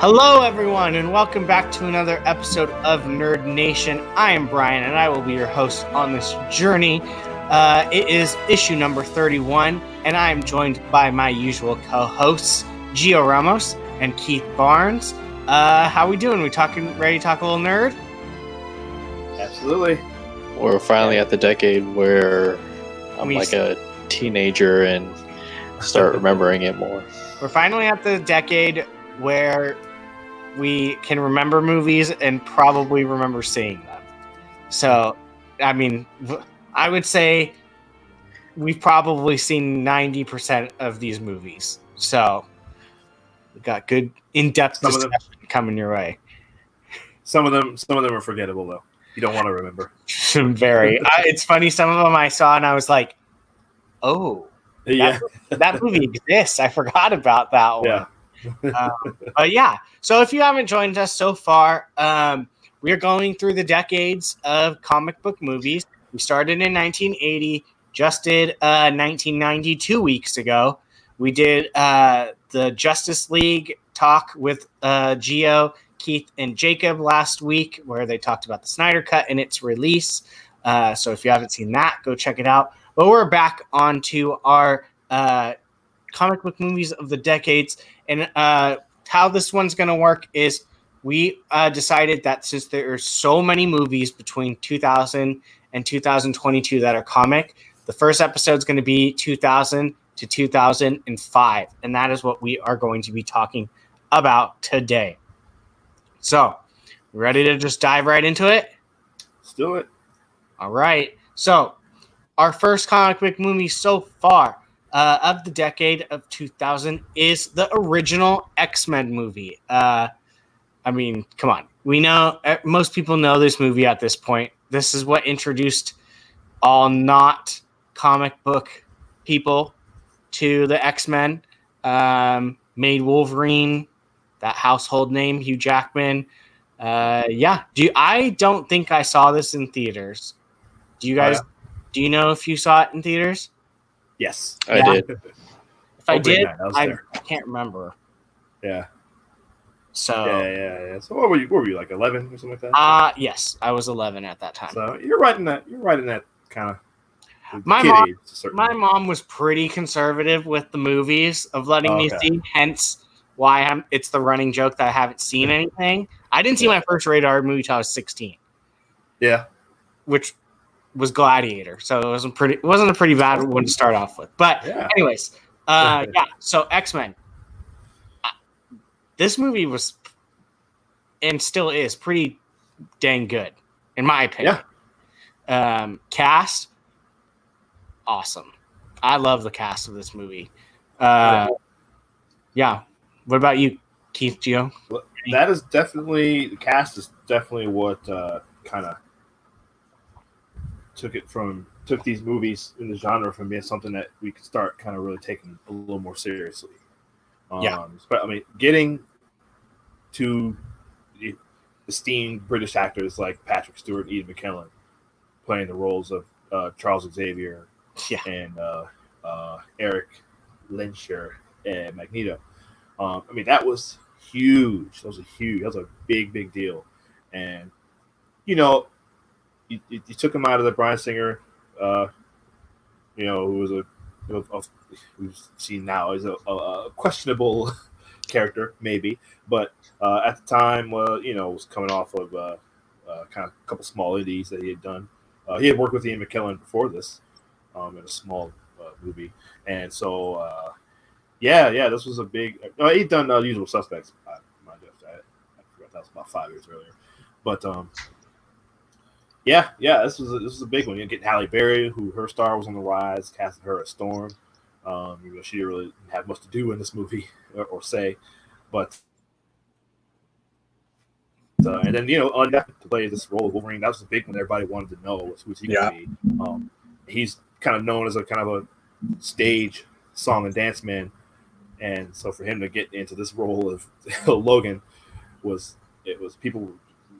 Hello, everyone, and welcome back to another episode of Nerd Nation. I am Brian, and I will be your host on this journey. Uh, it is issue number 31, and I am joined by my usual co-hosts, Gio Ramos and Keith Barnes. Uh, how we doing? We talking? Ready to talk a little nerd? Absolutely. We're finally at the decade where I'm We like a teenager and start remembering it more. We're finally at the decade where we can remember movies and probably remember seeing them. So, I mean, I would say we've probably seen 90% of these movies. So, we've got good in-depth Some of them- discussion coming your way. Some of them, some of them are forgettable though. You don't want to remember. Very. I, it's funny. Some of them I saw and I was like, "Oh, Yeah, that movie exists. I forgot about that one." yeah. But yeah, so if you haven't joined us so far, um, we are going through the decades of comic book movies. We started in 1980, just did uh, 1990 two weeks ago. We did uh, the Justice League talk with uh, Gio, Keith, and Jacob last week, where they talked about the Snyder Cut and its release. Uh, so if you haven't seen that, go check it out. But we're back onto our uh, comic book movies of the decades. And uh, how this one's going to work is we uh, decided that since there are so many movies between 2000 and 2022 that are comic, the first episode is going to be 2000 to 2005. And that is what we are going to be talking about today. So, ready to just dive right into it? Let's do it. All right. So, our first comic book movie so far uh, of the decade of 2000 is the original X Men movie. Uh, I mean, come on. We know, uh, most people know this movie at this point. This is what introduced all not comic book people to the X Men, um, made Wolverine that household name, Hugh Jackman. Uh, yeah, do you, I don't think I saw this in theaters. Do you Oh, guys? yeah? Do you know if you saw it in theaters? Yes. I Yeah. did. If I Opening did, night, I I. I can't remember. Yeah. So, Yeah, yeah, yeah. So what were you? What were you like? Eleven or something like that? uh yes, I was 11 at that time. so you're right in that. You're right in that kind of. My mom- age, to a certain My degree. mom was pretty conservative with the movies of letting me Okay. see. Hence, why I'm. It's the running joke that I haven't seen anything. I didn't see my first rated R movie till I was 16, Yeah. which was Gladiator. So it wasn't pretty. It wasn't a pretty bad one to start off with. But Yeah. anyways, uh, yeah. So X Men. This movie was, and still is, pretty dang good, in my opinion. Um, cast, awesome. I love the cast of this movie. Uh, yeah. What about you, Keith Gio? That is definitely the cast is definitely what uh, kind of took it from took these movies in the genre from being something that we could start kind of really taking a little more seriously. Um, Yeah. But I mean, getting to the esteemed British actors like Patrick Stewart and Ian McKellen playing the roles of uh, Charles Xavier Yeah. and uh, uh, Erik Lehnsherr and Magneto. Um, I mean, that was huge. That was a huge. That was a big, big deal. And you know, you, you you took him out of the Bryan Singer, uh, you know, who was a, we've seen now is a, a, a questionable character, maybe, but uh, at the time, uh, you know, was coming off of uh, uh, kind of a couple small indies that he had done. Uh, he had worked with Ian McKellen before this um, in a small uh, movie, and so yeah, yeah, this was a big. He'd done Usual Suspects. I, I, I forgot that was about five years earlier, but um, yeah, yeah, this was a, this was a big one. You getting Halle Berry, who her star was on the rise, casting her as Storm. Um, you know, she didn't really have much to do in this movie or, or say, but uh, and then you know, uh, to play this role of Wolverine, that was the big one. Everybody wanted to know was who's he to be. Um, he's kind of known as a kind of a stage song and dance man, and so for him to get into this role of Logan was it was people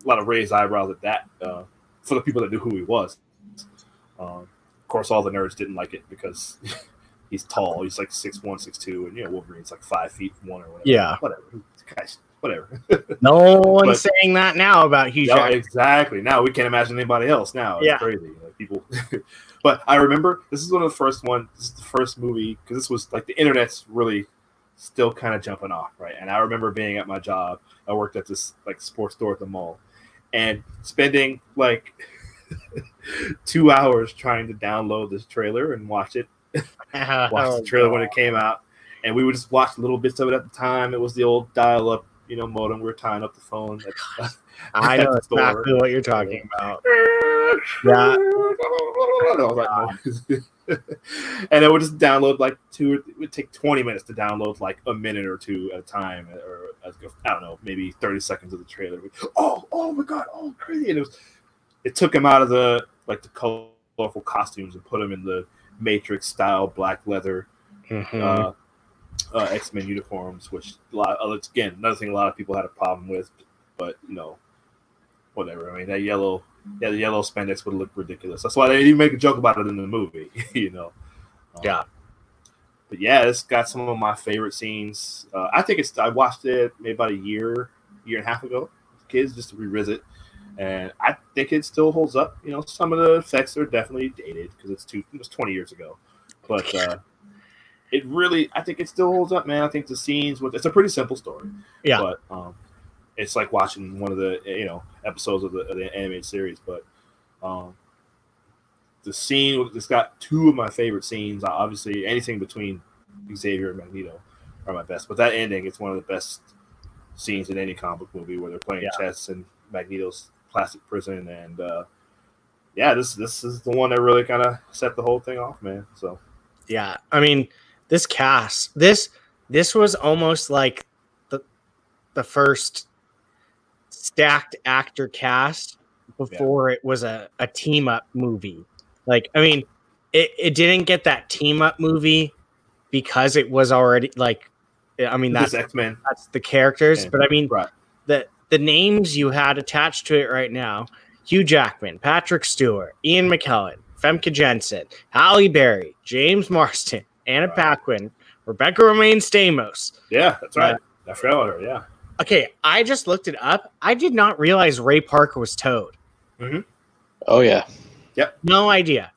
a lot of raised eyebrows at that uh, for the people that knew who he was. Um, of course, all the nerds didn't like it because he's tall. He's like six one, six two, and you know Wolverine's like five feet one or whatever. Yeah. whatever. Guys, whatever. No one's But- saying that now about Hugh Yeah, exactly. Now we can't imagine anybody else. Now it's Yeah. crazy. Like people, but I remember this is one of the first one. This is the first movie because this was like the internet's really still kind of jumping off, right? And I remember being at my job. I worked at this like sports store at the mall, and spending like two hours trying to download this trailer and watch it. Watch Oh, the trailer when it came out, and we would just watch little bits of it at the time. It was the old dial-up, you know, modem. We were tying up the phone. Oh I at know exactly what you're talking about. Yeah. All that noise. and it would just download like two. It would take twenty minutes to download like a minute or two at a time, or I don't know, maybe thirty seconds of the trailer. Oh, oh my god, oh crazy! And it was. It took him out of the like the colorful costumes and put him in the Matrix style black leather Mhm. uh, uh, X Men uniforms, which a lot uh, it's, again another thing a lot of people had a problem with, but you know, whatever. I mean that yellow, yeah, the yellow spandex would look ridiculous. That's why they didn't make a joke about it in the movie, you know. Um, Yeah. But yeah, it's got some of my favorite scenes. Uh, I think it's. I watched it maybe about a year, year and a half ago. Kids just to revisit, and I think it still holds up. You know, some of the effects are definitely dated because it's two. It was twenty years ago, but uh, it really. I think it still holds up, man. I think the scenes with it's a pretty simple story. Yeah. but um, it's like watching one of the you know episodes of the, of the animated series, but um, the scene it's got two of my favorite scenes. Obviously, anything between Xavier and Magneto are my best, but that ending it's one of the best scenes in any comic book movie where they're playing Yeah. chess in Magneto's plastic prison, and uh, yeah, this this is the one that really kind of set the whole thing off, man. So Yeah, I mean, this cast, this this was almost like the the first stacked actor cast before it was a, a team up movie. Like, I mean, it, it didn't get that team up movie because it was already like I mean that's X Men, that's the characters, Yeah. but I mean right? the the names you had attached to it right now Hugh Jackman, Patrick Stewart, Ian McKellen, Famke Janssen, Halle Berry, James Marsden, Anna Right. Paquin, Rebecca Romijn Stamos. Yeah, that's uh, right. I forgot about her. Yeah. Okay, I just looked it up. I did not realize Ray Parker was Toad. Oh yeah. Yep. No idea.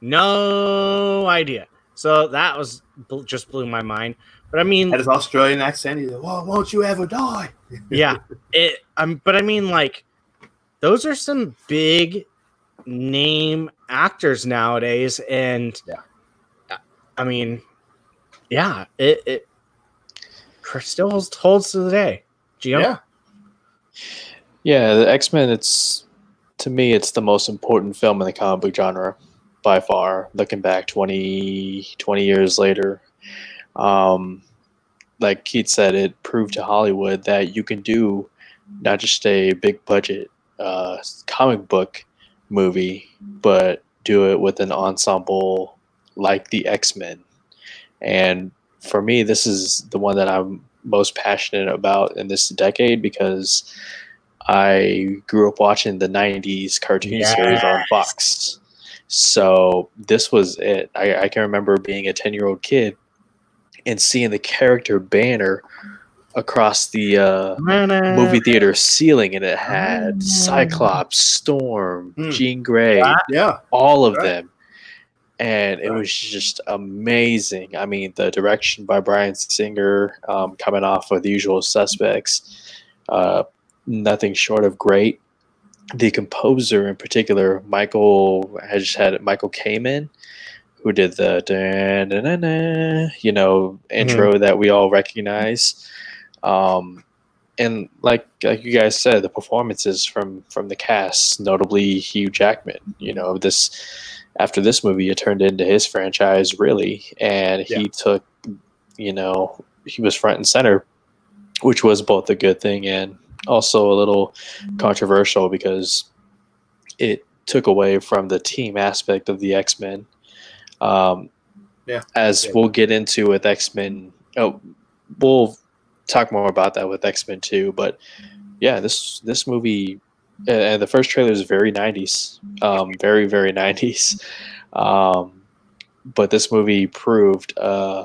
No idea. So that was just blew my mind. But I mean, that is Australian accent. He's like, "Well, won't you ever die?" yeah it um but i mean like those are some big name actors nowadays and Yeah. i mean yeah it it still holds, holds to the day Gio? Yeah. Yeah, the X Men. It's to me, it's the most important film in the comic book genre by far. Looking back 20, 20 years later, um, like Keith said, it proved to Hollywood that you can do not just a big budget uh, comic book movie, but do it with an ensemble like the X Men. And for me, this is the one that I'm most passionate about in this decade because I grew up watching the 90s cartoon series on Fox. So this was it. I, I can remember being a 10 year old kid and seeing the character banner across the uh, movie theater ceiling, and it had Cyclops, Storm, Hmm. Jean Grey, Yeah. All of them. And it was just amazing. I mean, the direction by Bryan Singer, um, coming off of the usual suspects, uh, nothing short of great. The composer, in particular, Michael, I just had Michael Kamen, who did the you know intro that we all recognize. Um, and like like you guys said, the performances from from the cast, notably Hugh Jackman. You know, this after this movie, it turned into his franchise really, and he Yeah. took, you know, he was front and center, which was both a good thing and also a little controversial because it took away from the team aspect of the X Men. Um, Yeah. as Yeah. we'll get into with X Men. Oh, we'll talk more about that with X Men too. But yeah, this this movie and- and the first trailer is very '90s, um, very very '90s. Um, but this movie proved uh,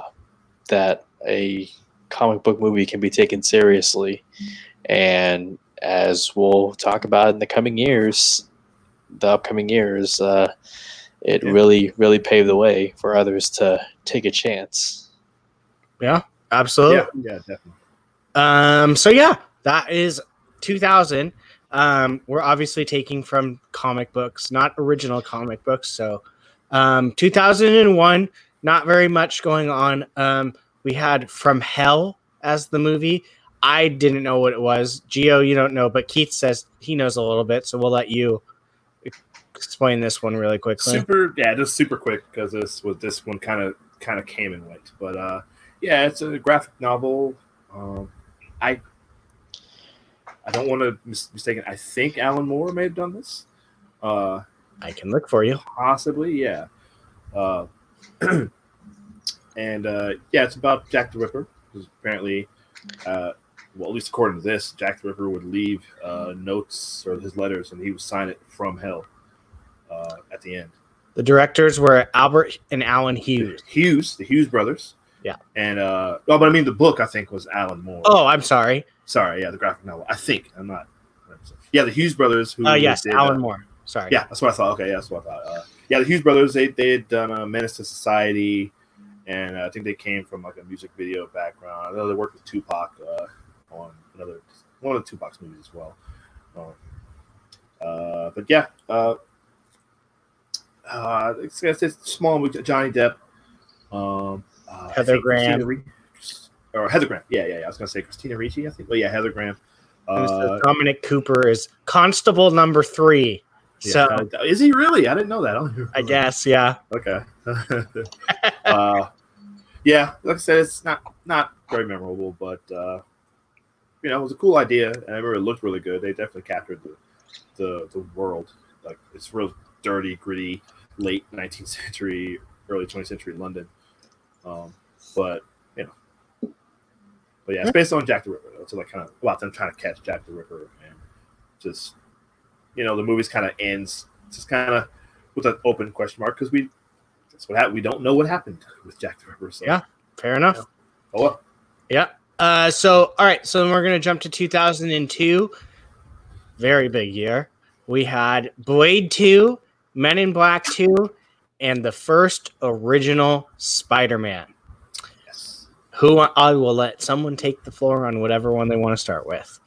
that a comic book movie can be taken seriously. And as we'll talk about in the coming years, the upcoming years, uh, it Yeah. really, really paved the way for others to take a chance. Yeah, absolutely. Yeah, yeah, definitely. Um, so yeah, that is 2000. Um, we're obviously taking from comic books, not original comic books. So, um, 2001, not very much going on. Um, we had From Hell as the movie. I didn't know what it was. Gio, you don't know, but Keith says he knows a little bit. So we'll let you explain this one really quickly. Super, yeah, just super quick because this was this one kind of kind of came and went. But uh, yeah, it's a graphic novel. Um, I I don't want to mis- mistaken. I think Alan Moore may have done this. Uh, I can look for you. possibly, yeah. Uh, and uh, yeah, it's about Jack the Ripper. Because apparently, uh, well, at least according to this, Jack the Ripper would leave uh, notes or his letters, and he would sign it from hell uh, at the end. The directors were Albert and Alan Hughes. Hughes, the Hughes brothers. Yeah. And uh, oh, but I mean, the book I think was Alan Moore. Oh, I'm sorry. sorry, yeah, the graphic novel. I think I'm not. Yeah, the Hughes brothers. Who Oh, yes, did, Alan uh, Moore. Sorry. Yeah, that's what I thought. Okay, yeah, that's what I thought. Uh, yeah, the Hughes brothers. They they had done a Menace to Society, and uh, I think they came from like a music video background. I know they worked with Tupac uh, on another one of the Tupac's movies as well. Um, uh, but yeah, uh, uh, it's, it's a small movie. Johnny Depp, um, uh, Heather Graham. Or Heather Graham. Yeah, yeah, yeah. I was gonna say Christina Ricci. I think. Well, yeah, Heather Graham. And it says Uh, Dominic Cooper is Constable number three. So yeah, is he really? I didn't know that. I, I guess, yeah. Okay. uh, yeah, like I said, it's not not very memorable, but uh, you know, it was a cool idea, and I remember it looked really good. They definitely captured the the, the world. Like it's real dirty, gritty, late 19th century, early 20th century London. Um, but you know, but yeah, it's based on Jack the Ripper. Though. So like kind of about them trying to catch Jack the Ripper, and just you know, the movie's kind of ends just kind of with an open question mark because we that's what happened. We don't know what happened with Jack the Ripper. So Yeah. Fair enough. Oh well. Yeah. Uh, so, all right. So then we're going to jump to 2002. Very big year. We had Blade 2, Men in Black 2, and the first original Spider Man. Yes. Who I will let someone take the floor on whatever one they want to start with.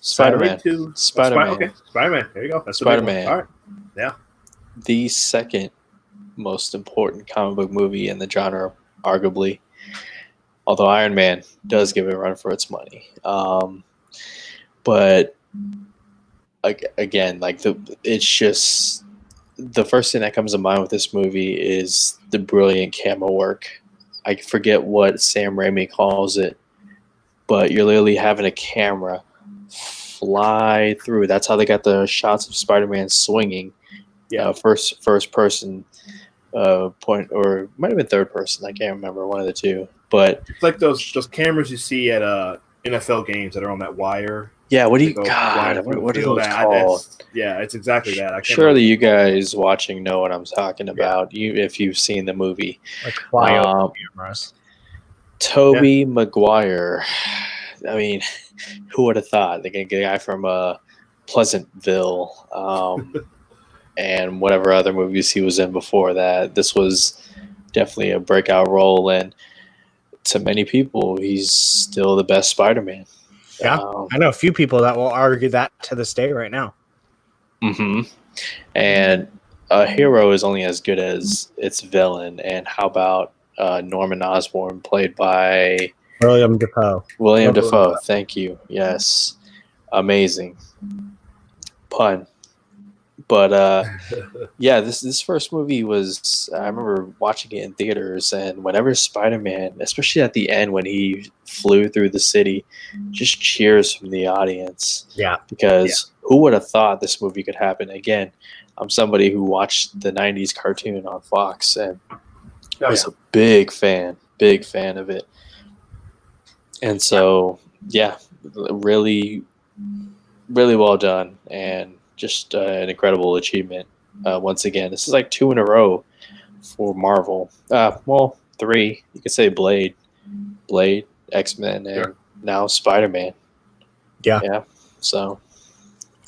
Spider Man. Blade Two. Spider-Man. Oh, Spy- okay. Spider Man. There you go. That's the big one. Spider-Man. All right. Yeah. The second most important comic book movie in the genre, arguably. Although Iron Man does give it a run for its money, um, but again, like the it's just the first thing that comes to mind with this movie is the brilliant camera work. I forget what Sam Raimi calls it, but you're literally having a camera fly through. That's how they got the shots of Spider-Man swinging Yeah. uh, first first person uh, point, or might have been third person. I can't remember one of the two. But It's like those those cameras you see at uh NFL games that are on that wire. yeah, what do you go God? What, the what are those That- called? that's- Yeah, it's exactly that. I can't Surely you guys watching know what I'm talking Yeah. about. You if you've seen the movie. Like flyover Um, cameras. Tobey Maguire. I mean, who would have thought? The guy from uh, Pleasantville um, and whatever other movies he was in before that. This was definitely a breakout role, and to many people, he's still the best Spider-Man. Yeah. Um, I know a few people that will argue that to this day right now. hmm And a hero is only as good as its villain. And how about uh, Norman Osborn, played by William Dafoe. William Dafoe? Thank you. Yes, amazing pun. But uh, yeah, this this first movie was. I remember watching it in theaters, and whenever Spider Man, especially at the end when he flew through the city, just cheers from the audience Yeah. because who would have thought this movie could happen again i'm somebody who watched the 90s cartoon on fox and Oh, was a big fan big fan of it and so yeah really really well done and just uh, an incredible achievement uh, once again this is like two in a row for marvel uh, well three. You could say Blade, Blade, X Men, and Sure. now Spider Man. Yeah. yeah. So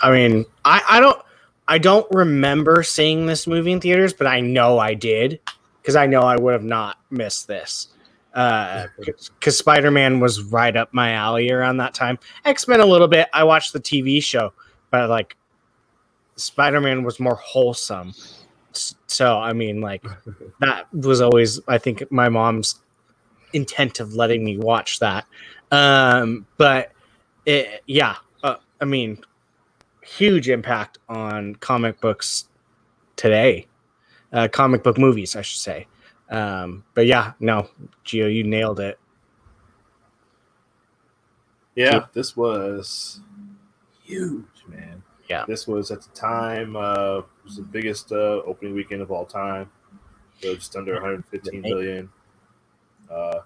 I mean, I, I don't I don't remember seeing this movie in theaters, but I know I did because I know I would have not missed this. Because Spider Man was right up my alley around that time. X Men a little bit. I watched the TV show, but like Spider Man was more wholesome. So I mean, like that was always I think my mom's intent of letting me watch that. Um, but it, yeah, uh, I mean, huge impact on comic books today, uh, comic book movies, I should say. Um, but yeah, no, Gio, you nailed it. Yeah, this was huge, man. Yeah. This was at the time uh, it was the biggest uh, opening weekend of all time. So just under 115 million. Uh,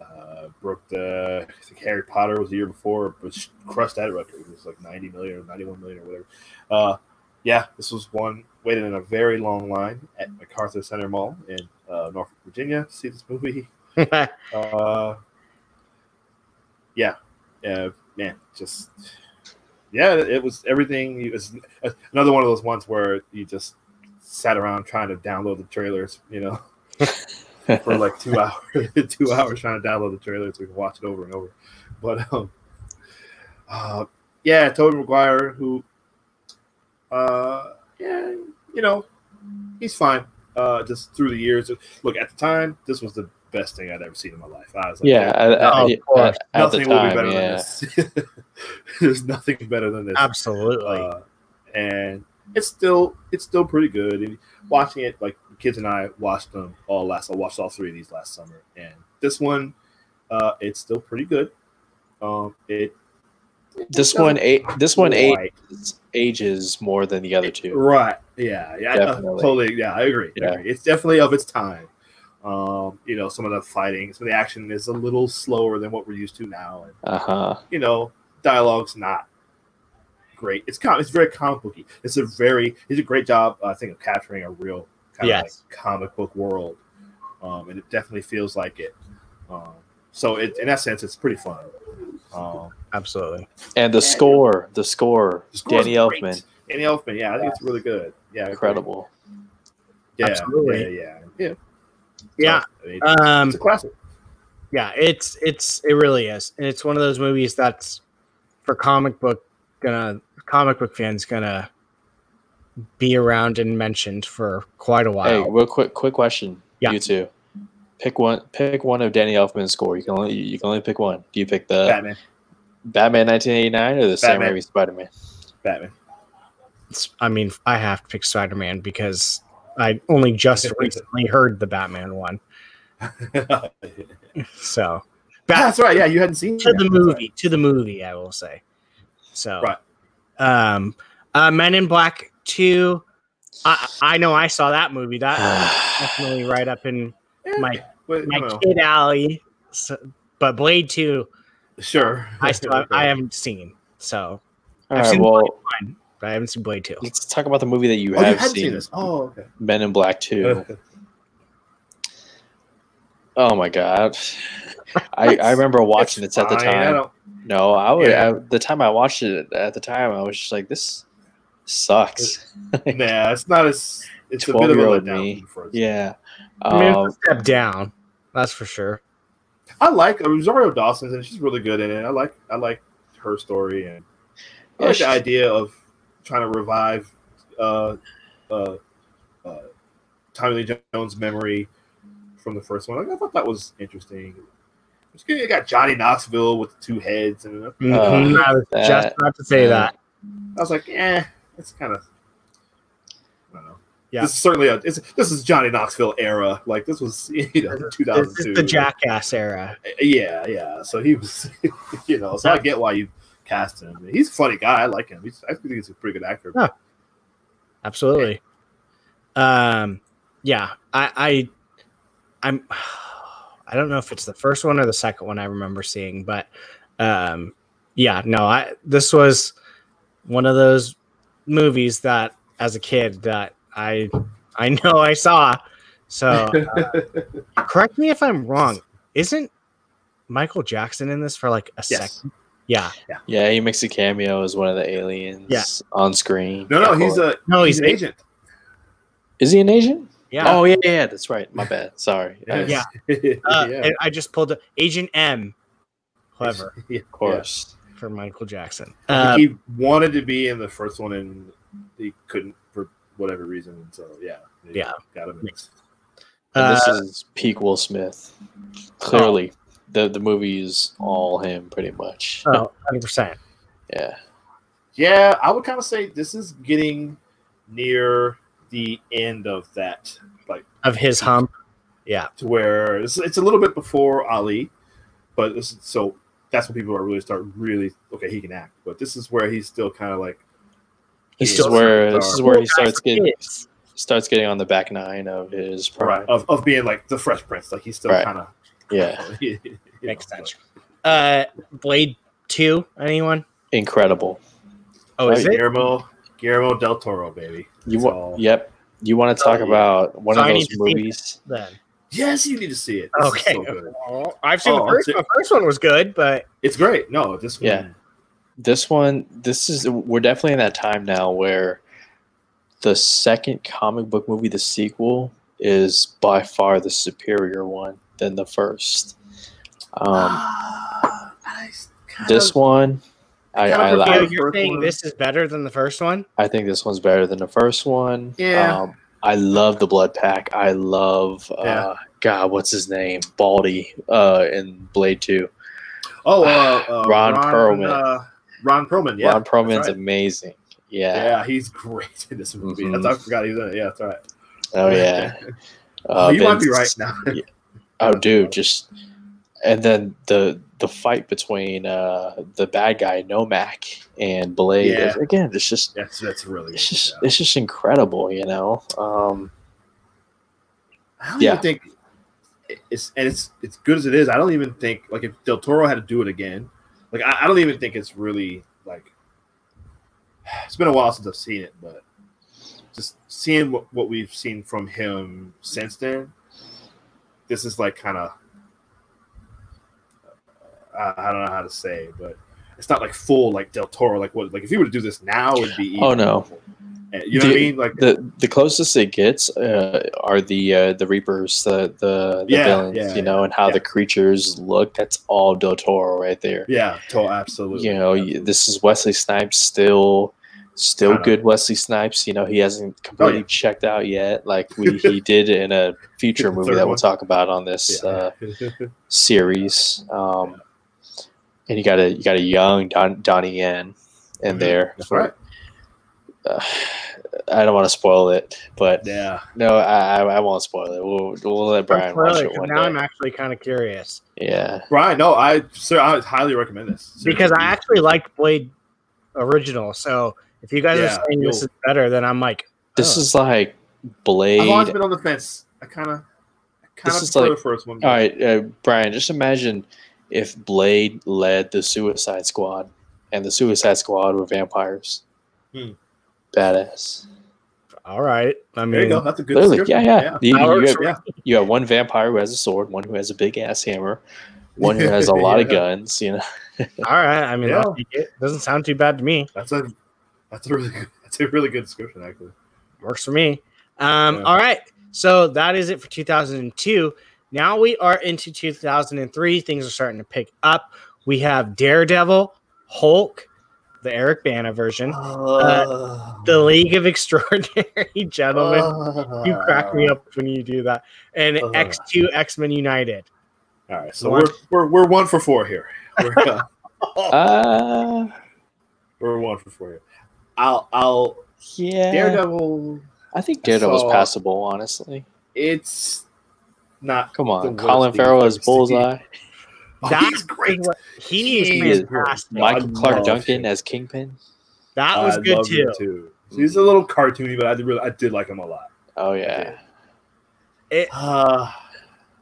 uh, broke the I think Harry Potter was the year before, but crushed that record. It was like 90 million or 91 million or whatever. Uh, yeah, this was one waited in a very long line at MacArthur Center Mall in uh, Norfolk, Virginia. to See this movie. Uh, yeah, yeah, man, just yeah, it was everything. It was another one of those ones where you just sat around trying to download the trailers, you know, for like two hours, two hours trying to download the trailers so we can watch it over and over. But um, uh, yeah, Tobey Maguire, who, uh, yeah, you know, he's fine. Uh, just through the years, look at the time, this was the best thing I'd ever seen in my life. I was like, yeah, at, at- Oh, of at- course. at the nothing will be better yeah. than this. There's nothing better than this. Absolutely. Uh, and it's still it's still pretty good. And watching it, like the kids and I watched them all last. I watched all three of these last summer, and this one, uh, it's still pretty good. Um, it This one, a- this one Right. ages, ages more than the other two. Right. Yeah. Yeah. I- I Definitely. totally. Yeah. I agree. I Yeah. agree. It's definitely of its time. Um, you know, some of the fighting, some of the action is a little slower than what we're used to now, and Uh huh. you know, dialogue's not great. It's com- it's very comic booky. It's a very he's a great job, I think, of capturing a real kind Yes. of like comic book world, um, and it definitely feels like it. Um, so it, in that sense, it's pretty fun. Um, Absolutely. And the score, the score, the score's Danny great. Elfman, Danny Elfman, yeah, I think it's really good. Yeah, I agree. incredible. Yeah, Absolutely. yeah, yeah, yeah. Yeah. So, I mean, Um, it's a classic. yeah, it's it's it really is, and it's one of those movies that's for comic book gonna comic book fans gonna be around and mentioned for quite a while. Hey, real quick, quick question. Yeah. You two, pick one. Pick one of Danny Elfman's score. You can only you can only pick one. Do you pick the Batman, Batman 1989 or the Sam Batman. Raimi Spider Man? Batman. It's- I mean, I have to pick Spider Man because I only just recently heard the Batman one. So, Bat- That's right. Yeah, you hadn't seen to that. the That's right. movie, to the movie, I will say. So, Right. Um, uh, Men in Black Two. I I know I saw that movie. That definitely right up in Yeah, my but, my know, kid alley. So, but Blade Two, sure. I still I haven't seen. So, All I've right. seen Well, one, but I haven't seen Blade Two. let's talk about the movie that you Oh, have hadn't seen, seen this. Oh, okay. Men in Black Two. oh my god. I, I remember watching It's this at the fine, I time. No, I would. Yeah. I, the time I watched it at the time, I was just like, "This sucks." Nah, it's not as. It's a bit of a 12-year-old letdown me. for us. Yeah. I mean, Um, step down. That's for sure. I like Rosario Dawson's and she's really good in it. I like I like her story and I Yeah, like the idea of trying to revive uh, uh, uh, Tommy Lee Jones' memory from the first one. Like, I thought that was interesting. It's good. You got Johnny Knoxville with the two heads, and uh, Mhm. I was that- just about to say that- that. I was like, eh, it's kind of. I don't know. Yeah. This is certainly a. It's, this is Johnny Knoxville era. Like this was, you know, two This thousand is the Jackass era. Yeah, yeah. So he was, you know. So I get why you cast him. He's a funny guy. I like him. He's, I think he's a pretty good actor. Yeah. Absolutely. Um, yeah, I, I, I'm, I don't know if it's the first one or the second one I remember seeing, but, um, yeah, no, I, this was one of those movies that as a kid that I, I know I saw. So uh, correct me if I'm wrong. Isn't Michael Jackson in this for like a Yes. second? Yeah. Yeah, he makes a cameo as one of the aliens Yeah. on screen. no, no, he's a No, he's he's an agent. Is he an agent? Yeah. Oh yeah, yeah, yeah, that's right. My bad. Sorry. Yes. Yeah. Uh, yeah. I just pulled Agent M, whoever, Yeah. Of course. for Michael Jackson. Uh, he wanted to be in the first one and he couldn't for whatever reason. So yeah, Yeah. got him. in this. And this uh, is peak Will Smith. Clearly, the the movie is all him, pretty much. oh, 100%. Yeah. Yeah, I would kind of say this is getting near the end of that, like Of his hump. Yeah. to where it's, it's a little bit before Ali, but this is, so that's when people are really start really okay. He can act, but this is where he's still kind of like This Yeah. is where this is where he starts getting kids. starts getting on the back nine of his prime. of, of being like the Fresh Prince, like he's still Right. kind of Yeah. Makes sense. Uh, Blade 2, anyone? Incredible. Oh, is Right, it? Guillermo Guillermo del Toro, baby. You That's want? Yep. You want to talk Oh, yeah. about one So of I those need to see movies? Then. Yes, you need to see it. This Okay. so good. Well, I've seen Oh, the first one. The first one was good, but It's great. No, this one. Yeah. This one, this is we're definitely in that time now where the second comic book movie, the sequel, is by far the superior one than the first. Um, Ah, I this of- one, I, kinda I, prefer I, So the you're saying one. this is better than the first one? I think this one's better than the first one. Yeah. Um, I love the Blood Pack. I love, uh, Yeah. God, what's his name? Baldy uh, in Blade 2. Oh, uh, uh, Ron Perlman. Uh, Ron Perlman. Yeah. Ron Perlman's right. amazing. Yeah. Yeah. he's great in this movie. Mhm. That's, I forgot he was in it. Yeah, that's right. Oh, yeah. oh, Uh, you might be right now. Oh, dude, just and then the the fight between uh the bad guy Nomak and Blade Yeah. again. It's just That's that's really. it's just yeah. it's just incredible, you know. Um, I don't yeah. even think it's and it's it's good as it is. I don't even think like if Del Toro had to do it again, like I, I don't even think it's really like. It's been a while since I've seen it, but just seeing what, what we've seen from him since then, this is like kind of. I, I don't know how to say, but it's not like full like Del Toro. Like what? Like if you were to do this now, it'd be. Oh, no. You know what I The- mean? Like the the closest it gets uh, are the uh, the Reapers, the the, the Yeah, villains, yeah, you know, and how the creatures look. That's all Del Toro right there. yeah, to, absolutely. You know, y- this is Wesley Snipes still. Still Kinda. good, Wesley Snipes. You know he hasn't completely Oh, yeah. checked out yet. Like we, he did in a future movie that we'll one. talk about on this uh, series. Um, and you got a you got a young Don, Donnie Yen in Mhm. there. That's right. uh, I don't want to spoil it, but Yeah. no, I, I I won't spoil it. We'll we'll let Brian watch Really, it 'cause one now I'm actually kind of curious Yeah, Brian, no, I sir, I highly recommend this because I actually liked Blade original. So if you guys Yeah, are saying this is better, then I'm like, this oh. is like Blade. I've always been on the fence. I kind of, kind of is prefer like- the first one. All right, uh, Brian, just imagine if Blade led the Suicide Squad, and the Suicide Squad were vampires. Hmm. Badass. all right. I There mean, you go. That's a good. Clearly, yeah, description. yeah. You, you have, Yeah. you have one vampire who has a sword, one who has a big ass hammer, one who has a lot of guns. You know, all right. I mean, Yeah. It. doesn't sound too bad to me. That's a, that's a really good. That's a really good description, actually. Works for me. Um, Yeah. All right. So that is it for 2002. Now we are into 2003. Things are starting to pick up. We have Daredevil, Hulk, the Eric Bana version, Uh, the League of Extraordinary Gentlemen. you crack me up when you do that. And Uh. X2 X Men United. All right, so One. we're, we're we're one for four here. We're, uh, uh, we're one for four here. I'll I'll yeah. Daredevil. I think Daredevil's saw- passable, honestly. It's not. Come on, The Colin worst Farrell I've as. Bullseye, Oh, That great. what- He is He is fantastic. Michael I Clark Duncan him. as Kingpin. That was I good too. too. He's a little cartoony, but I did really I did like him a lot. Oh yeah, It, Uh,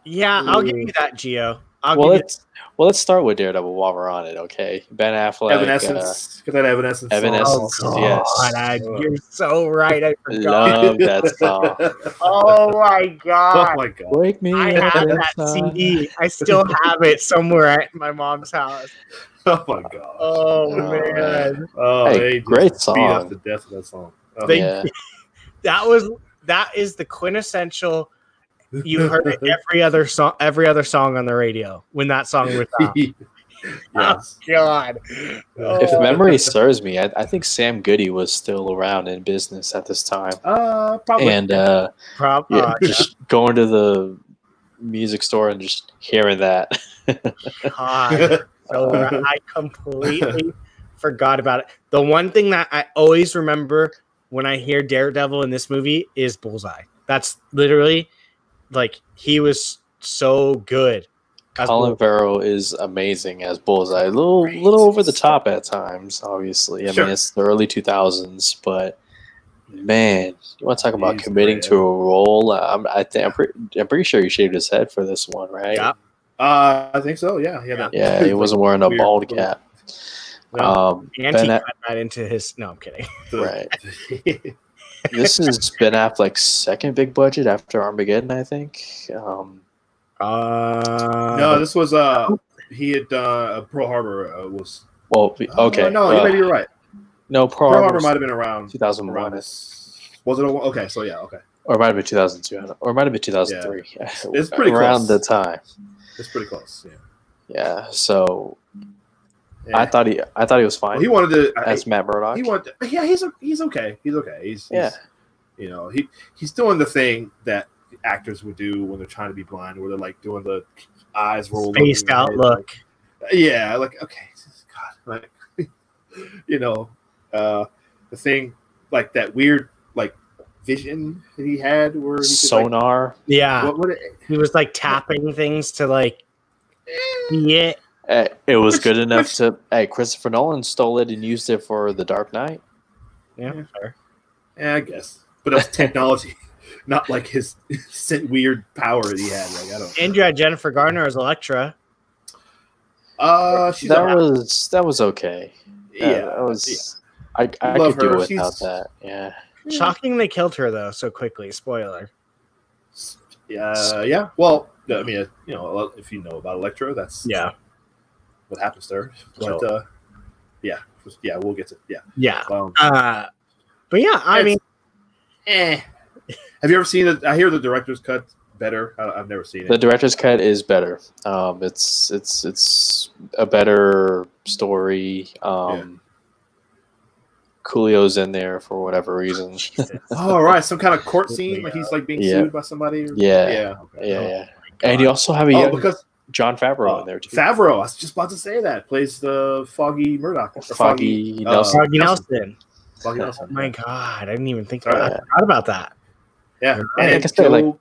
yeah, I'll give you that, Gio. I'll well, let's well let's start with Daredevil while we're on it. Okay, Ben Affleck. uh, Evanescence. Get that Evanescence. song. Evanescence. Oh, yes. God, I- you're so right. I forgot. love that song. Oh my god! oh god. my god. Wake me I up have that it's on. CD. I still have it somewhere at my mom's house. Oh my god. Oh, Oh, man. Oh, Hey, they just great Beat song. up the death of that song. Oh, They- Yeah. That was that is the quintessential you heard it every other song every other song on the radio when that song was out. yes. God. If Oh. memory serves me, I, I think Sam Goody was still around in business at this time, Uh, probably. and uh, Prob- yeah, uh, just going to the music store and just hearing that. God. So I completely forgot about it. The one thing that I always remember when I hear Daredevil in this movie is Bullseye. That's literally like he was so good. as Colin Bullseye. Farrell is amazing as Bullseye. A little, Great. little over the top at times. Obviously, I Sure. mean it's the early two thousands, but man, you want to talk about He's committing great. to a role? I'm, I think I'm, pre- I'm pretty sure he shaved his head for this one, right? Yeah. Uh, I think so. Yeah. Yeah. that- Yeah, he wasn't wearing a bald cap. No. Um, And Ben he A- cut that into his. No, I'm kidding. right. this is Ben Affleck's second big budget after Armageddon, I think. Um, Uh, no, this was uh he had uh Pearl Harbor uh, was well, okay, Oh, no, uh, maybe you're right. no, Pearl, Pearl Harbor Harbor might have been around 2001, around. Was it a, okay? So yeah, okay, or it might have been 2002, or it might have been 2003. It's pretty around close. the time. it's pretty close. Yeah, Yeah, so yeah. I thought he, I thought he was fine Well, he wanted to. I, Matt Murdock. he wanted. To, yeah, he's he's okay. He's okay. He's, Yeah. he's you know he he's doing the thing that actors would do when they're trying to be blind, where they're like doing the eyes roll, spaced out look. Yeah, like okay, God, like you know, uh, the thing like that weird like vision that he had where he could, like, Sonar. Yeah, what, what he was like tapping things to like see it. It was good enough which- to. Hey, Christopher Nolan stole it and used it for The Dark Knight. Yeah, fair. yeah, I guess, but it was technology, not like his weird power that he had. Like I don't. And you Jennifer Garner as Elektra. Uh, she's that all right. was that was okay. Yeah, yeah, that was. I, I Love could do her. without She's- that. Yeah. Shocking they killed her though so quickly. Spoiler. Yeah, yeah. Well, I mean, uh, you know, if you know about Elektra, that's Yeah. What happens to her. But So- uh, yeah, just- yeah, we'll get to yeah. Yeah. Um, Uh, but yeah, I mean, eh. Have you ever seen it? I hear the director's cut better. I, I've never seen it. The director's cut is better. Um, it's it's it's a better story. Um, Coolio's in there for whatever reason. oh, all right, some kind of court scene, like he's like being Yeah. sued by somebody. Or, Yeah. yeah, okay. yeah, Oh, yeah. And you also have a Oh, young because Jon Favreau uh, in there too. Favreau. I was just about to say that plays the Foggy Murdoch. or Foggy uh, Nelson. Foggy Nelson. Foggy Oh Nelson. my god, I didn't even think about that. I forgot about that. Yeah, Like and I said, Joe, like-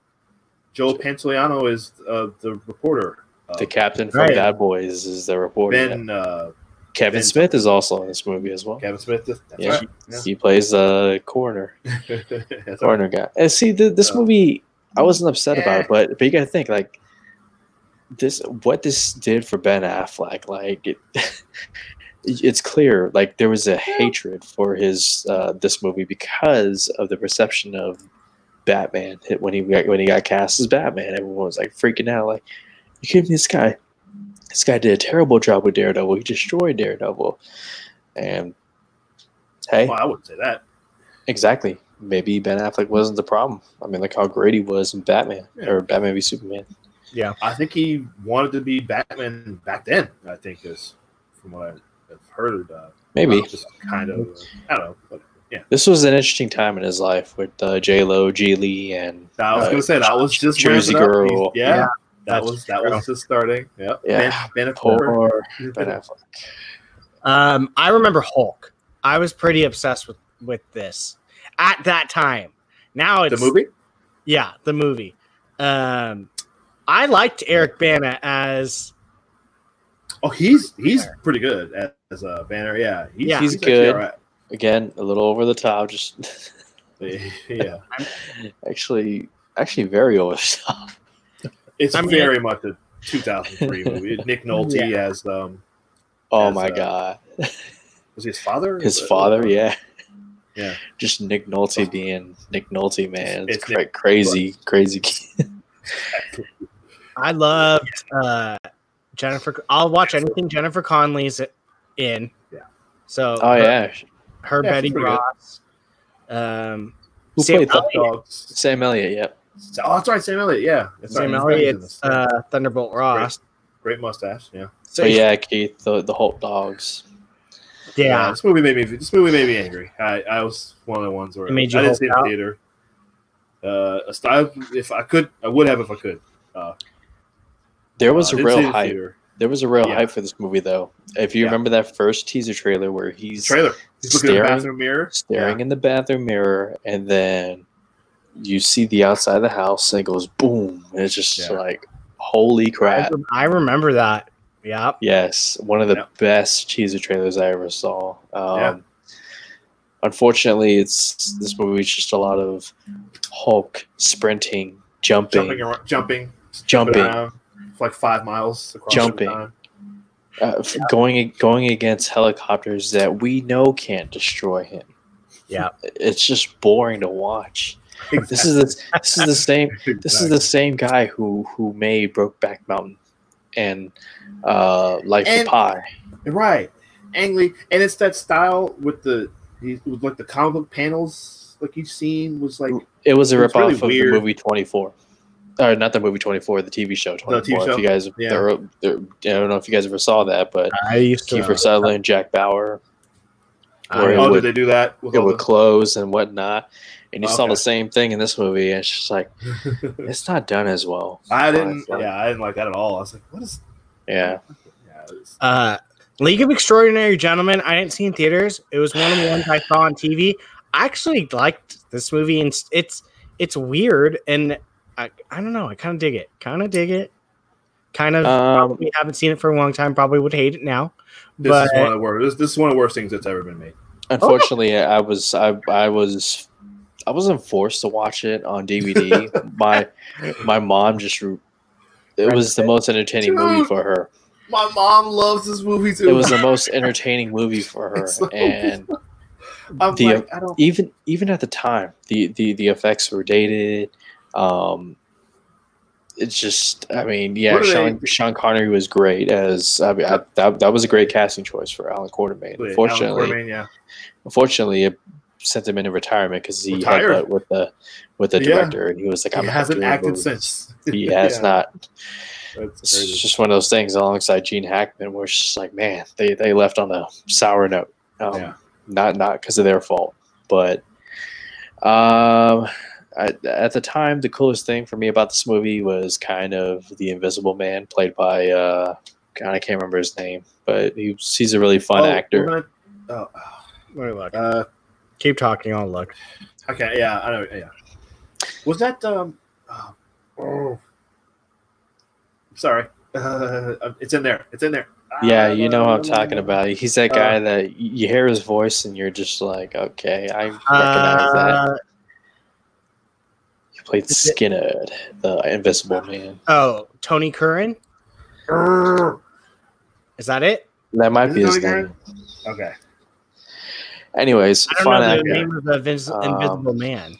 Joe Pantoliano is uh, the reporter. Uh, the captain from Right. Bad Boys is the reporter. Ben uh, Kevin Ben- Smith is also in this movie as well. Kevin Smith. That's Yeah. right. He plays the coroner, Yeah. That's right. coroner guy. And see, the, this Uh, movie, I wasn't upset about it, but but you got to think like this, what this did for Ben Affleck, like it. It's clear, like there was a hatred for his uh, this movie because of the perception of Batman when he got when he got cast as Batman. Everyone was like freaking out, like you gave me? This guy, this guy did a terrible job with Daredevil. He destroyed Daredevil, and hey, Well, I wouldn't say that. exactly. Maybe Ben Affleck wasn't the problem. I mean, like how great he was in Batman Yeah. or Batman v Superman. I think he wanted to be Batman back then. I think is from what I've heard. Uh, Maybe just kind of. I don't know. But yeah, this was an interesting time in his life with uh, J Lo, Gigli, and I was uh, gonna say that was just Jersey ramping. Girl. Yeah, Yeah, that was that true. was just starting. Yeah, Yeah. Ben, ben poor Ben Affleck. Um, I remember Hulk. I was pretty obsessed with with this at that time. Now it's the movie. Yeah, the movie. Um, I liked Eric Bana as Oh, he's he's pretty good as, as a banner. Yeah, he's, Yeah. He's actually good. all right. Again, a little over the top. Just Yeah, actually, actually very over the top. it's I mean- very much a 2003 movie. Nick Nolte as um, Oh As, my uh, god, was he his father? his father, yeah, Yeah. just Nick Nolte being Nick Nolte, man. It's, It's cra- Nick- crazy, crazy. kid. I loved uh, Jennifer. I'll watch anything Jennifer Connelly's in. Yeah. So Oh her, yeah, her Yeah, Betty she's good. Ross. Um, who Sam played the Elliott. Dogs. Sam Elliott? Yep. Oh, that's right, Sam Elliott. Yeah, that's Sam right. he's in Elliott's this. Yeah. uh, Thunderbolt Ross. Great mustache. Yeah. So But yeah, Keith, the the Hulk dogs. yeah. This movie made me. This movie made me angry. I, I was one of the ones where It made you I didn't see the theater. Uh, a style. If I could, I would have if I could. There was Uh, a I didn't see it real hype. theater. There was a real Yeah. hype for this movie, though. If you Yeah. remember that first teaser trailer where he's Trailer. He's looking in the staring- bathroom mirror. staring in the bathroom mirror, and then you see the outside of the house, and it goes boom, and it's just Yeah. like, holy crap! I remember that. Yeah. Yes, one of the Yeah. best teaser trailers I ever saw. Um, Yeah. Unfortunately, it's this movie is just a lot of Hulk sprinting, jumping, Jumping, around, jumping, jumping, around for like five miles across Jumping. time. uh, f- going going against helicopters that we know can't destroy him. Yeah. It's just boring to watch. This is the, this is the same this is the same guy who who made Brokeback Mountain and uh Life And- of Pi. right, angry, and it's that style with the he- with like the comic book panels. Like each scene was like It was a It's ripoff really of weird. the movie Twenty Four. Or not the movie Twenty Four, the TV show Twenty TV show? If you guys, Yeah. there, there, I don't know if you guys ever saw that, but I used to Kiefer Sutherland, Jack Bauer, I where oh, know. would- did they do that? With it all would close and whatnot, and you saw the same thing in this movie. And it's just like it's not done as well. I didn't. honestly. Yeah, I didn't like that at all. I was like, what is? yeah. Yeah, it was- Uh, League of Extraordinary Gentlemen. I didn't see in theaters. It was one of the ones I saw on TV. I actually liked this movie, and it's it's weird, and I I don't know. I kind of dig it. Kind of dig it. Kind of. Um, probably haven't seen it for a long time. Probably would hate it now. this But- is one of the worst. This, this is one of the worst things that's ever been made. Unfortunately, I was I I was I wasn't forced to watch it on DVD. my my mom just re- it was the most entertaining movie for her. My mom loves this movie too. It was the most entertaining movie for her, so- and I'm the- like, I don't. even even at the time, the the the effects were dated. Um, it's just, I mean, yeah, Sean they- Sean Connery was great as I mean, I, that that was a great casting choice for Allan Quatermain. Unfortunately, Allan Quatermain, yeah. unfortunately, it sent him into retirement because he Retired? had that with the with the Yeah. director, and he was like, "I'm not hasn't acted movies." since. He has Yeah, not. That's It's crazy. just one of those things alongside Gene Hackman, where it's just like, man, they they left on a sour note. Um, Yeah. Not not because of their fault, but um, I, at the time, the coolest thing for me about this movie was kind of the Invisible Man, played by uh, God, I can't remember his name, but he, he's a really fun Oh, actor. gonna- oh, Let me look. uh, Keep talking. I'll look. okay, yeah, I know. Yeah, was that um? Oh, oh. sorry, uh, it's in there. It's in there. Yeah, Ah, you know what I'm no, no, talking about. He's that Uh, guy that you hear his voice and you're just like, okay, I recognize that. Uh, He played is it- Skinner, the Invisible Man. oh, Tony Curran. Is that it? That might Is be his Tony name. Curran? Okay, Anyways, I don't fun know the actor. name of the Invis- Um, Invisible Man.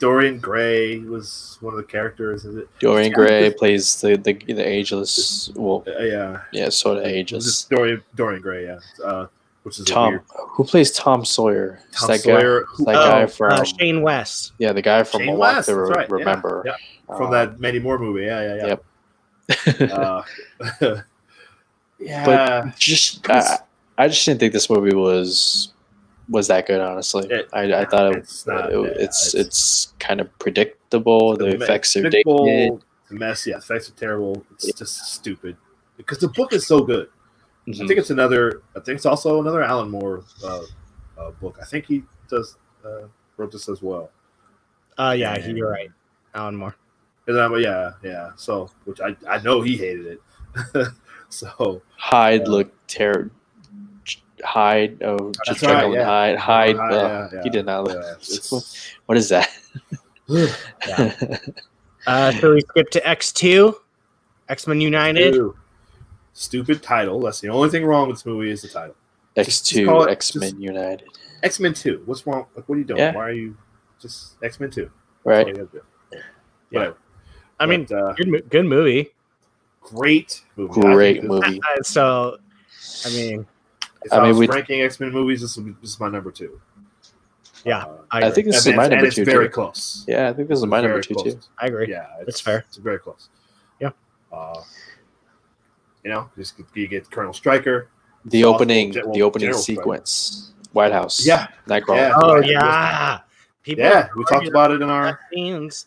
Dorian Gray was one of the characters. Is it? Dorian Gray plays the, the the ageless, well, Uh, yeah, yeah, sort of It's ageless. Dorian Dorian Gray. Yeah, uh, which is Tom, weird. who plays Tom Sawyer? Tom that Sawyer, guy, who- that oh, guy from uh, Shane West. yeah, the guy from Shane A West, Re- right, yeah, Remember yeah, from Um, that Mandy Moore movie. Yeah, yeah, Yep. yeah. uh, yeah, just I, I just didn't think this movie was was that good. Honestly, It- I, I thought it, it's not, it- yeah, it's, it's- it's kind of predictable. The, me- effects are predictable, dated. The mess, yeah, effects are terrible. It's just stupid because the book is so good. I Mhm. think it's another. I think it's also another Alan Moore uh, uh, book. I think he does uh, wrote this as well. Uh, yeah, he- you're right. Alan Moore. And then, but yeah, yeah. So, which I I know he hated it. so Hyde Yeah. looked terrible. Hyde, oh, just Jekyll right, and yeah. Hyde. Hyde, Yeah, uh, yeah, he did not. Look, it's- what is that? Yeah. Uh, so we skip to X two. X Men United. Two. Stupid title. That's the only thing wrong with this movie is the title. X two X Men United. X Men Two. What's wrong? Like, what are you doing? Yeah. Why are you just X Men Two? Right. all you gotta do. Yeah. Whatever. I mean, uh, good, good movie. great movie. Great movie. So, I mean, If I I, mean, was we- ranking X Men movies, this, would be, this is my number two. Yeah, Uh, I, I think this and, is my and number it's two. very too. close. Yeah, I think this is my number two close. too. I agree. Yeah, it's That's fair. It's very close. Yeah. Uh, you know, just you get Colonel Stryker. The Also, opening, Gen- the opening General Strike. sequence, White House. Yeah. Nightcrawler. Yeah. Oh Yeah. yeah, people. Yeah, we talked about it in our. that scenes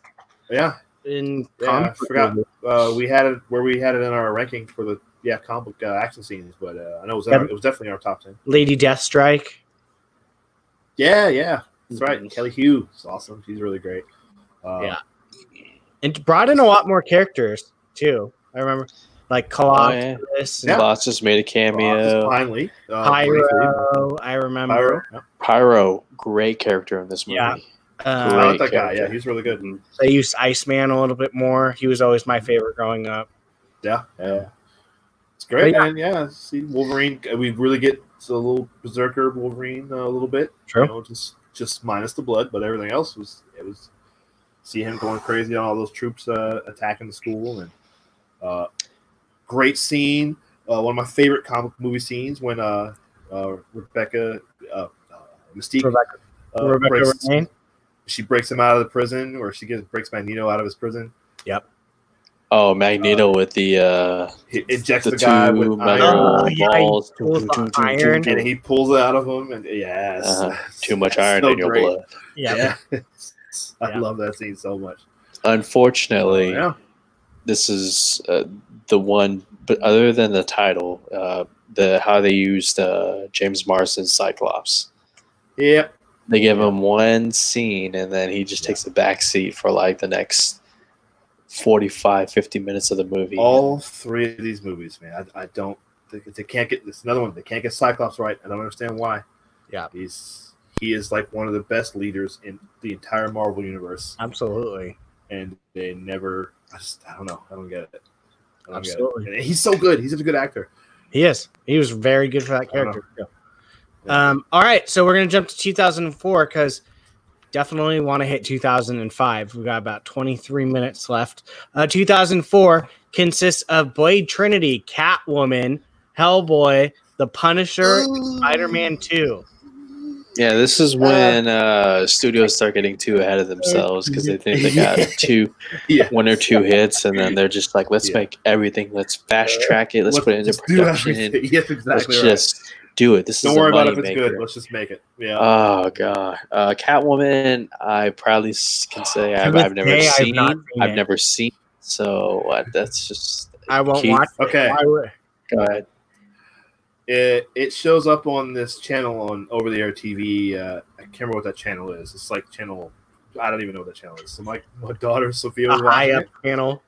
Yeah, in Yeah, comic I forgot. uh, we had it where we had it in our ranking for the yeah comic uh, action scenes, but uh, I know it was in our, it was definitely our top ten. Lady Deathstrike. Yeah, yeah, that's right. And Kelly Hu is awesome. She's really great. Uh, Yeah. and brought in a lot more characters too. I remember, like Colossus Oh, Yeah. and Colossus made a cameo. finally, uh, briefly. Pyro. I remember. Pyro. Yeah. Pyro, great character in this movie. Yeah. I Uh, like Great that guy. Yeah, he's really good. they used Iceman a little bit more. He was always my favorite growing up. Yeah, yeah. It's great, But yeah. man. Yeah, see Wolverine. uh, We really get a little berserker Wolverine uh, a little bit. True. You know, just just minus the blood, but everything else was it was see him going crazy on all those troops uh, attacking the school and uh, great scene. Uh, one of my favorite comic movie scenes when uh, uh, Rebecca uh, uh, Mystique Rebecca, uh, Rebecca breaks, Romijn. she breaks him out of the prison, or she gets breaks Magneto out of his prison. Yep. Oh, Magneto with the uh, He injects the, the, guy two with metal iron, Oh, yeah, he balls. pulls the iron. and he pulls it out of him, and yes, Uh-huh. Too much iron so in your great. blood. Yeah. Yeah, I Yeah. love that scene so much. Unfortunately, yeah, this is uh, the one. But other than the title, uh, the how they used uh, James Marsden's Cyclops, yeah, they give him one scene and then he just takes a back seat for like the next 45, 50 minutes of the movie. all three of these movies, man. I, I don't. They, they can't get this. Another one. They can't get Cyclops right. I don't understand why. Yeah. he's he is like one of the best leaders in the entire Marvel universe, Absolutely. and they never. I just I don't know. I don't get it. Absolutely. Get it. And he's so good. He's such a good actor. He is. He was very good for that character. Um, all right, so we're gonna jump to 2004 because definitely want to hit 2005. We've got about 23 minutes left. Uh, 2004 consists of Blade Trinity, Catwoman, Hellboy, The Punisher, Spider-Man 2. Yeah, this is when uh, studios start getting too ahead of themselves because they think they got two, Yeah. one or two hits, and then they're just like, let's Yeah. make everything, let's fast track it, let's, put it into production, everything. Yes, let's right. just do it. This Don't is worry a about money if it's maker. good. Let's just make it. Yeah. Oh god, uh, Catwoman. I proudly s- can say I've, I've never day, I've seen. not seen I've it. never seen. So uh, that's just. I won't Keith, watch. it. Okay. Go ahead. It, it shows up on this channel on over the air TV. Uh, I can't remember what that channel is. It's like channel. I don't even know what that channel is. So my, my daughter Sophia was high up it, panel.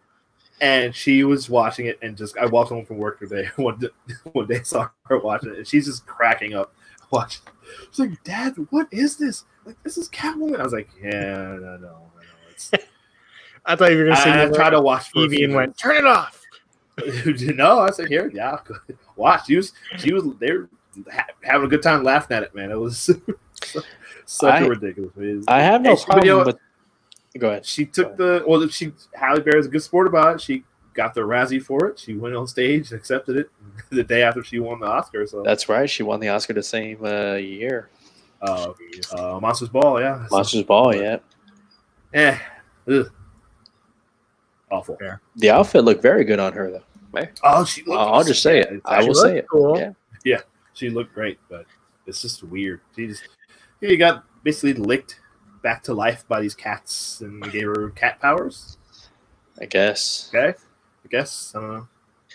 and she was watching it, and just I walked home from work today. One day, one day saw her watching it, and she's just cracking up watching. She's like, "Dad, what is this? Like, this is Catwoman." I was like, "Yeah, no, no, no, It's, I thought you were gonna say I, I tried to watch TV and went, turn it off. no, I said here, yeah, watch. She was, she was, they were ha- having a good time laughing at it, man. It was such I- a ridiculous. I have no Hey, but you problem know with. Go ahead. She took the well. She Halle Berry's a good sport about it. She got the Razzie for it. She went on stage, and accepted it the day after she won the Oscar. So, That's right. She won the Oscar the same uh, year. uh, uh, Monsters Ball, yeah, Monsters Ball. Yeah. eh, ugh. Awful. The outfit looked very good on her though. Oh, she. Looked, I'll just say it. I will say it. Cool. Yeah. She looked great, but it's just weird. She just he got basically licked back to life by these cats and gave her cat powers. I guess. Okay, I guess I don't know.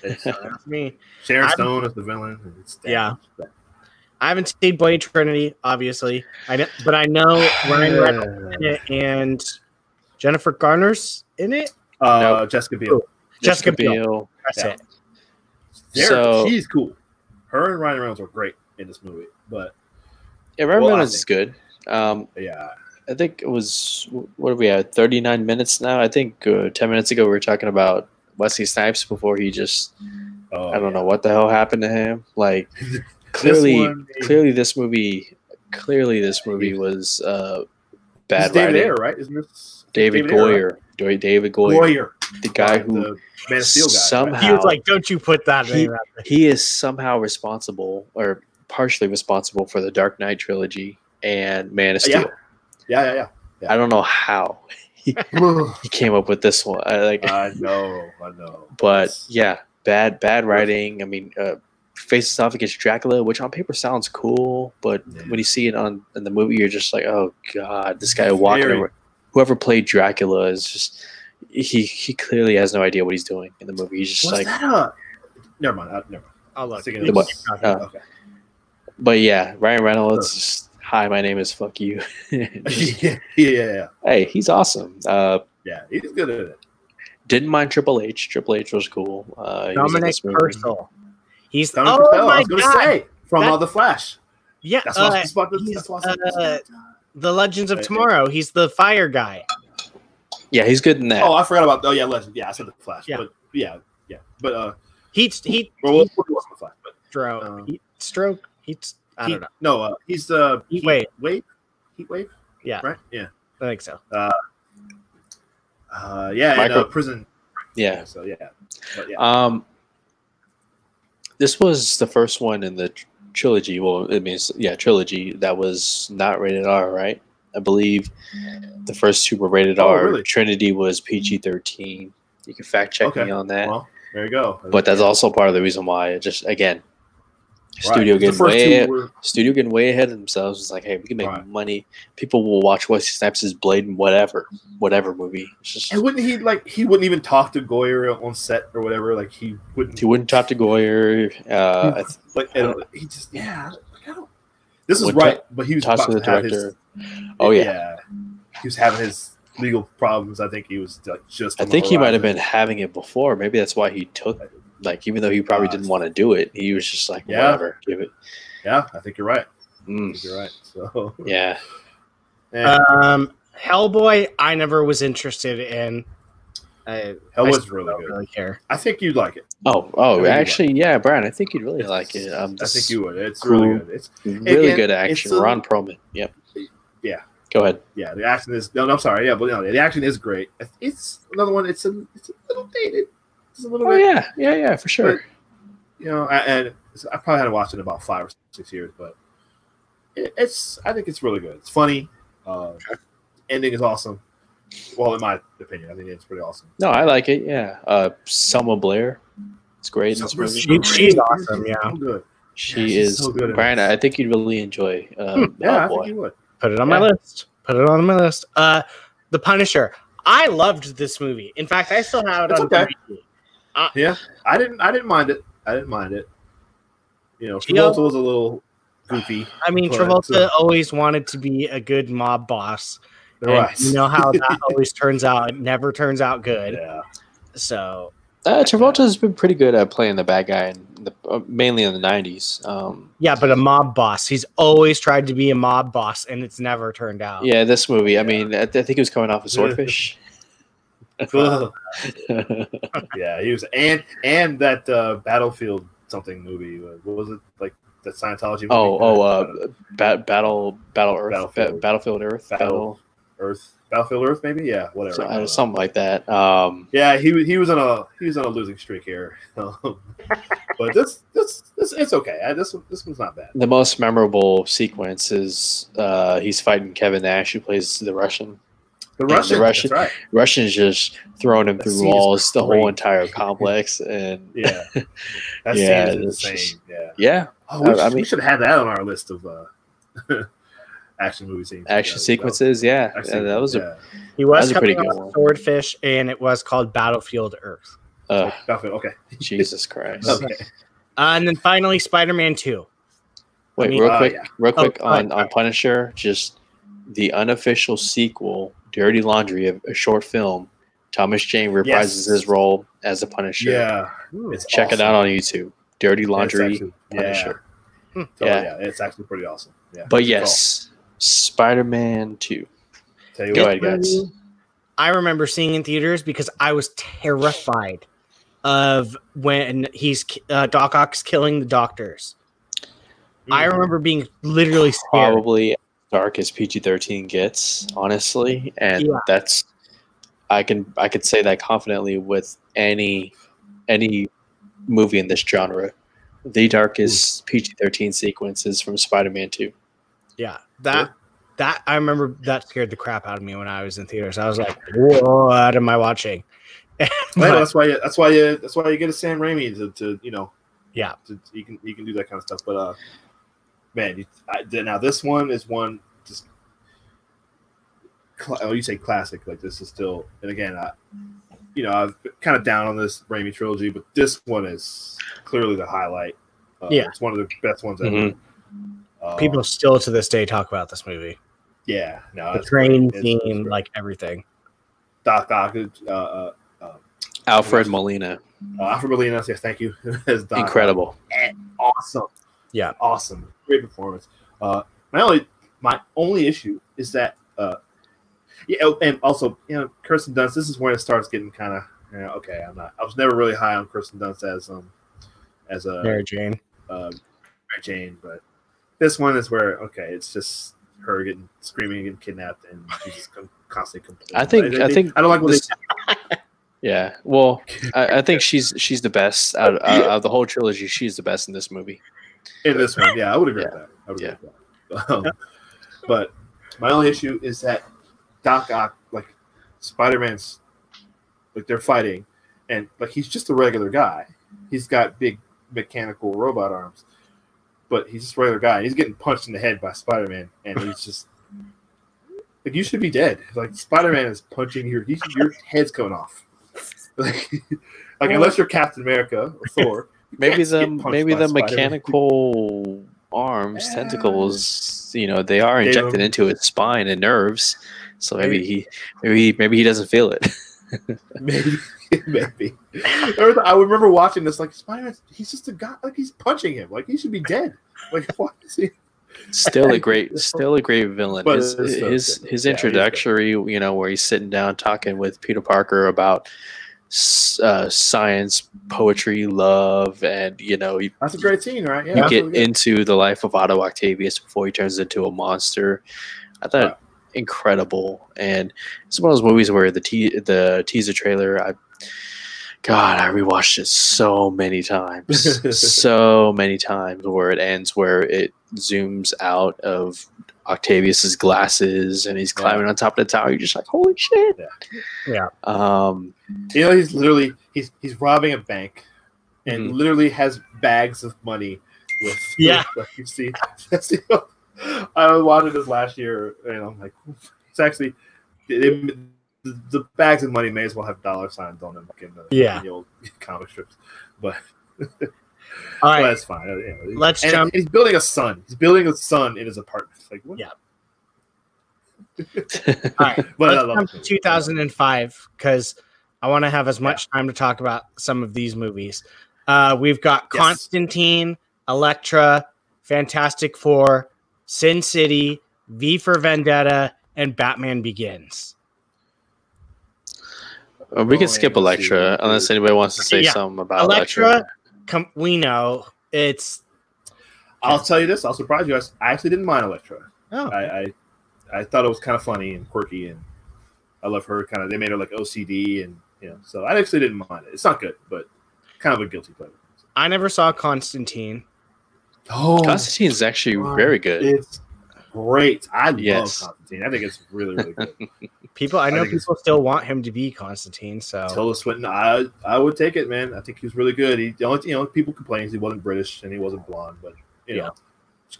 It's, uh, me. Sharon I'm- Stone is the villain. and It's Yeah. I haven't seen Blade Trinity, obviously. I know, but I know Ryan Reynolds and Jennifer Garner's in it. Uh, Jessica Biel. Jessica Biel. That's Yeah. it. They're- So- she's cool. Her and Ryan Reynolds are great in this movie, but Yeah, Ryan Well, I Reynolds is good. Um, yeah, I think it was what are we at? Thirty nine minutes now. I think uh, ten minutes ago we were talking about Wesley Snipes before he just Oh, I don't know what the hell happened to him. Like This clearly, one, clearly this movie, clearly this movie was uh, This bad is David writing. Ayer, right? Isn't this David, Ayer, right? Goyer, David Goyer, Goyer, the guy right, who the Man of Steel guy. somehow- He was like, "Don't you put that He- name out he is somehow responsible or partially responsible for the Dark Knight trilogy and Man of Steel. Yeah. Steel. Yeah, yeah, yeah. I don't know how yeah. he came up with this one. I, like, I know, I know. but yeah, bad bad writing. I mean, uh, faces off against Dracula, which on paper sounds cool, but Yeah. when you see it on in the movie, you're just like, oh god, this guy walking Very- Whoever played Dracula is just he he clearly has no idea what he's doing in the movie. He's just was like, that a? Never mind. Uh, never mind. I'll look. Thinking You what? Uh, okay. but yeah, Ryan Reynolds. Just, Hi, my name is fuck you. Just- yeah, yeah, yeah, hey, he's awesome. Uh, yeah. He's good at it. didn't mind Triple H. Triple H was cool. Uh, he was in Dominic this. Purcell. He's Dominic oh Purcell, I my was gonna god! say from That- uh, the Flash. yeah, That's what uh, I was about to. he's, That's what I was uh, the Legends of Tomorrow. He's the fire guy. Yeah, he's good in that. Oh, I forgot about. Oh yeah, Legend. Yeah, I said the Flash. Yeah. But yeah, yeah. But uh, Heat heat well, it wasn't the Flash. But stroke. Uh, heat stroke. Heat. I he, don't know. no, uh, he's the Heat wave. Wave. Heat wave. Yeah. Right. Yeah. I think so. Uh, yeah. And, Micro- uh, prison. yeah. So yeah. But yeah. Um, this was the first one in the trilogy. Well, it means yeah, trilogy that was not rated R, right? I believe the first two were rated Oh, R. really? Trinity was PG thirteen. You can fact check Okay. me on that. well, there you go. but that's also part of the reason why it just again. Studio The getting way were- studio getting way ahead of themselves. It's like, hey, we can make Right. money. People will watch Wesley Snipes' Blade and whatever, whatever movie. Just And wouldn't he like he wouldn't even talk to Goyer on set or whatever? Like he wouldn't he wouldn't talk to Goyer. Uh, like and he just yeah. Like, I don't. This is right, but he was about to the to have his- director. Oh yeah. he was having his legal problems. I think he was like just. I think he might have been having it before. Maybe that's why he took like even though he probably Uh, didn't want to do it, he was just like Yeah. whatever, give it. Yeah, I think you're right. I Mm, think you're right. So yeah, yeah, Um, Hellboy. I never was interested in. I, I Hellboy's still really good. really care. I think you'd like it. Oh, oh, think you actually, yeah, Brian, I think you'd really like it. Um, I think you would. It's cool. really good. It's really again, good it's action. a- Ron Perlman. Yep. Yeah. Go ahead. yeah, the action is no, no I'm sorry. Yeah, but no, the action is great. It's another one. It's a it's a little dated. It's a little Oh bit. yeah, yeah, yeah, for sure. you know, I- and I probably hadn't watched it in about five or six years, but it, it's I think it's really good. It's funny. Uh, ending is awesome. Well, in my opinion, I think it's pretty awesome. No, I like it. Yeah. Uh, Selma Blair. It's great in this Summer's movie. She- she's awesome, yeah. so good. She Yeah, is so good Brian. I think you'd really enjoy. Uh, Yeah, I think you would. Put it on my list. Put it on my list. Uh, The Punisher. I loved this movie. In fact, I still have it It's on okay. DVD. Yeah, I didn't. I didn't mind it. I didn't mind it. You know, Yeah. Travolta was a little goofy. I mean, But, Travolta uh, always wanted to be a good mob boss. And Right. You know how that always turns out. It never turns out good. Yeah. So Uh, Travolta's been pretty good at playing the bad guy, in the, uh, mainly in the '90s. Um, yeah, but a mob boss. He's always tried to be a mob boss, and it's never turned out. yeah, this movie. I mean, I, I think he was coming off of Swordfish. Yeah, he was, and and that uh, Battlefield something movie. What was it like? That Scientology. Movie? oh, oh, uh, ba- battle, battle Earth, Battlefield. Ba- Battlefield Earth, Battle- battle, Earth, Battlefield Earth, maybe. Yeah, whatever. so- uh, something like that. Um, Yeah, he was- he was on a he was on a losing streak here, Um, but this this this it's okay. I, this this one's not bad. the most memorable sequence is uh, he's fighting Kevin Nash, who plays the Russian. The the Russian, Russian- that's right. Russian's just throwing him That through walls, the whole entire complex, and Yeah, that Yeah, scene insane. just- yeah, yeah, oh, we, I- I should, we should have that on our list of uh, action movie scenes. action Yeah, sequences. Yeah, that was- yeah, a. He was, That's a pretty good one. Swordfish, and it was called Battlefield Earth. uh, Battlefield, okay. Jesus Christ. Okay. Uh, and then finally, Spider-Man Two. Wait, I mean- real Uh, quick, yeah. real Oh, quick go ahead. on, on Punisher, just the unofficial sequel, Dirty Laundry, a, a short film. Thomas Jane reprises Yes. his role as the Punisher. Yeah, it's Check it out on YouTube. Dirty Laundry. actually- Punisher. Yeah. Hmm. So, Yeah. yeah, it's actually pretty awesome. Yeah, But good call. yes, Spider Man 2. Tell you Go what, ahead, guys. I remember seeing in theaters because I was terrified of when he's uh, Doc Ock's killing the doctors. I Mm. remember being literally scared. Probably as dark as PG thirteen gets, honestly, and Yeah. that's I can I could say that confidently with any any movie in this genre. The darkest PG thirteen sequences from Spider Man Two. Yeah, that Yeah. that I remember that scared the crap out of me when I was in theaters. I was like, whoa, "What am I watching?" Well, that's why. You, that's why. You, that's why you get a Sam Raimi to, to you know. Yeah. To, you can you can do that kind of stuff, but uh, man, you, I, now this one is one just. Cl- oh, you say classic? Like this is still, and again, I, you know, I've kind of down on this Raimi trilogy, but this one is clearly the highlight. Uh, Yeah. it's one of the best ones ever. Mhm. Uh, People still to this day talk about this movie. yeah, no, The train great. It's- it's great. like everything. Doc Ock, uh, uh, Alfred Molina, uh, Alfred Molina, yes, thank you. as Doc Ock. incredible. awesome. Yeah. awesome, great performance. Uh, my only my only issue is that uh, yeah, oh, and also you know Kirsten Dunst. This is when it starts getting kind of you know, okay. I'm not. I was never really high on Kirsten Dunst as um as a Mary Jane. uh, Mary Jane, but this one is where okay, it's just her getting screaming and kidnapped, and she's just constantly complaining. I think- They- I think I don't like what this- Yeah, well, I, I think she's she's the best out, out of the whole trilogy. She's the best in this movie. In this one. Yeah, I would agree Yeah. with that. I would Yeah. agree with that. Um, but my only issue is that Doc Ock, like Spider Man's, like they're fighting, and like he's just a regular guy. He's got big mechanical robot arms, but he's just a regular guy. He's getting punched in the head by Spider Man, and he's just like you should be dead. Like Spider Man is punching your he's, your head's coming off. Like, like unless you're Captain America or Thor. Maybe the maybe the mechanical arms, Yeah. tentacles, you know, they are injected into his spine and nerves. So maybe Maybe. he maybe he, maybe he doesn't feel it. Maybe, maybe. I remember- watching this. Like Spider-Man, he's just a guy. Like he's punching him. Like he should be dead. Like what is he? still a great still a great villain But his it's so his, his Yeah, introductory you know where he's sitting down talking with peter parker about uh, science poetry love and you know you, That's a great scene, right? Yeah. you get into the life of otto octavius before he turns into a monster i thought Right. incredible and it's one of those movies where the te- the teaser trailer i God, I rewatched it so many times, so many times. Where it ends, where it zooms out of Octavius's glasses, and he's Yeah. climbing on top of the tower. You're just like, holy shit! Yeah. Um, You know, he's literally he's he's robbing a bank, and Mhm. literally has bags of money with. Yeah. like you see, that's the, I was watching this last year, and I'm like, it's actually. They, the, the bags of money may as well have dollar signs on them, like in the, Yeah. in the old comic strips. But All Well, that's fine. Uh, know, Let's and jump- He's building a son. He's building a son in his apartment. Like what? Yeah. all right. But Let's jump to 2005 because I want to have as much time to talk about some of these movies. Uh, we've got Yes. Constantine, Elektra, Fantastic Four, Sin City, V for Vendetta, and Batman Begins. Uh, we can skip yeah. Elektra unless anybody wants to say Yeah. something about Elektra, Electra. com- we know it's. I'll tell you this. I'll surprise you. i actually didn't mind Elektra. Oh, I, I I thought it was kind of funny and quirky, and I love her. Kind of, they made her like OCD, and you know, so I actually didn't mind it. It's not good, but kind of a guilty pleasure. I never saw Constantine. Oh, Constantine is actually God. very good. it's great. I Yes. love Constantine. I think it's really, really good. People, I I know think it's- people still want him to be Constantine. So Tilda Swinton, I I would take it, man. I think he was really good. He the only you know people complain is he wasn't British and he wasn't blonde, but you Yeah. know,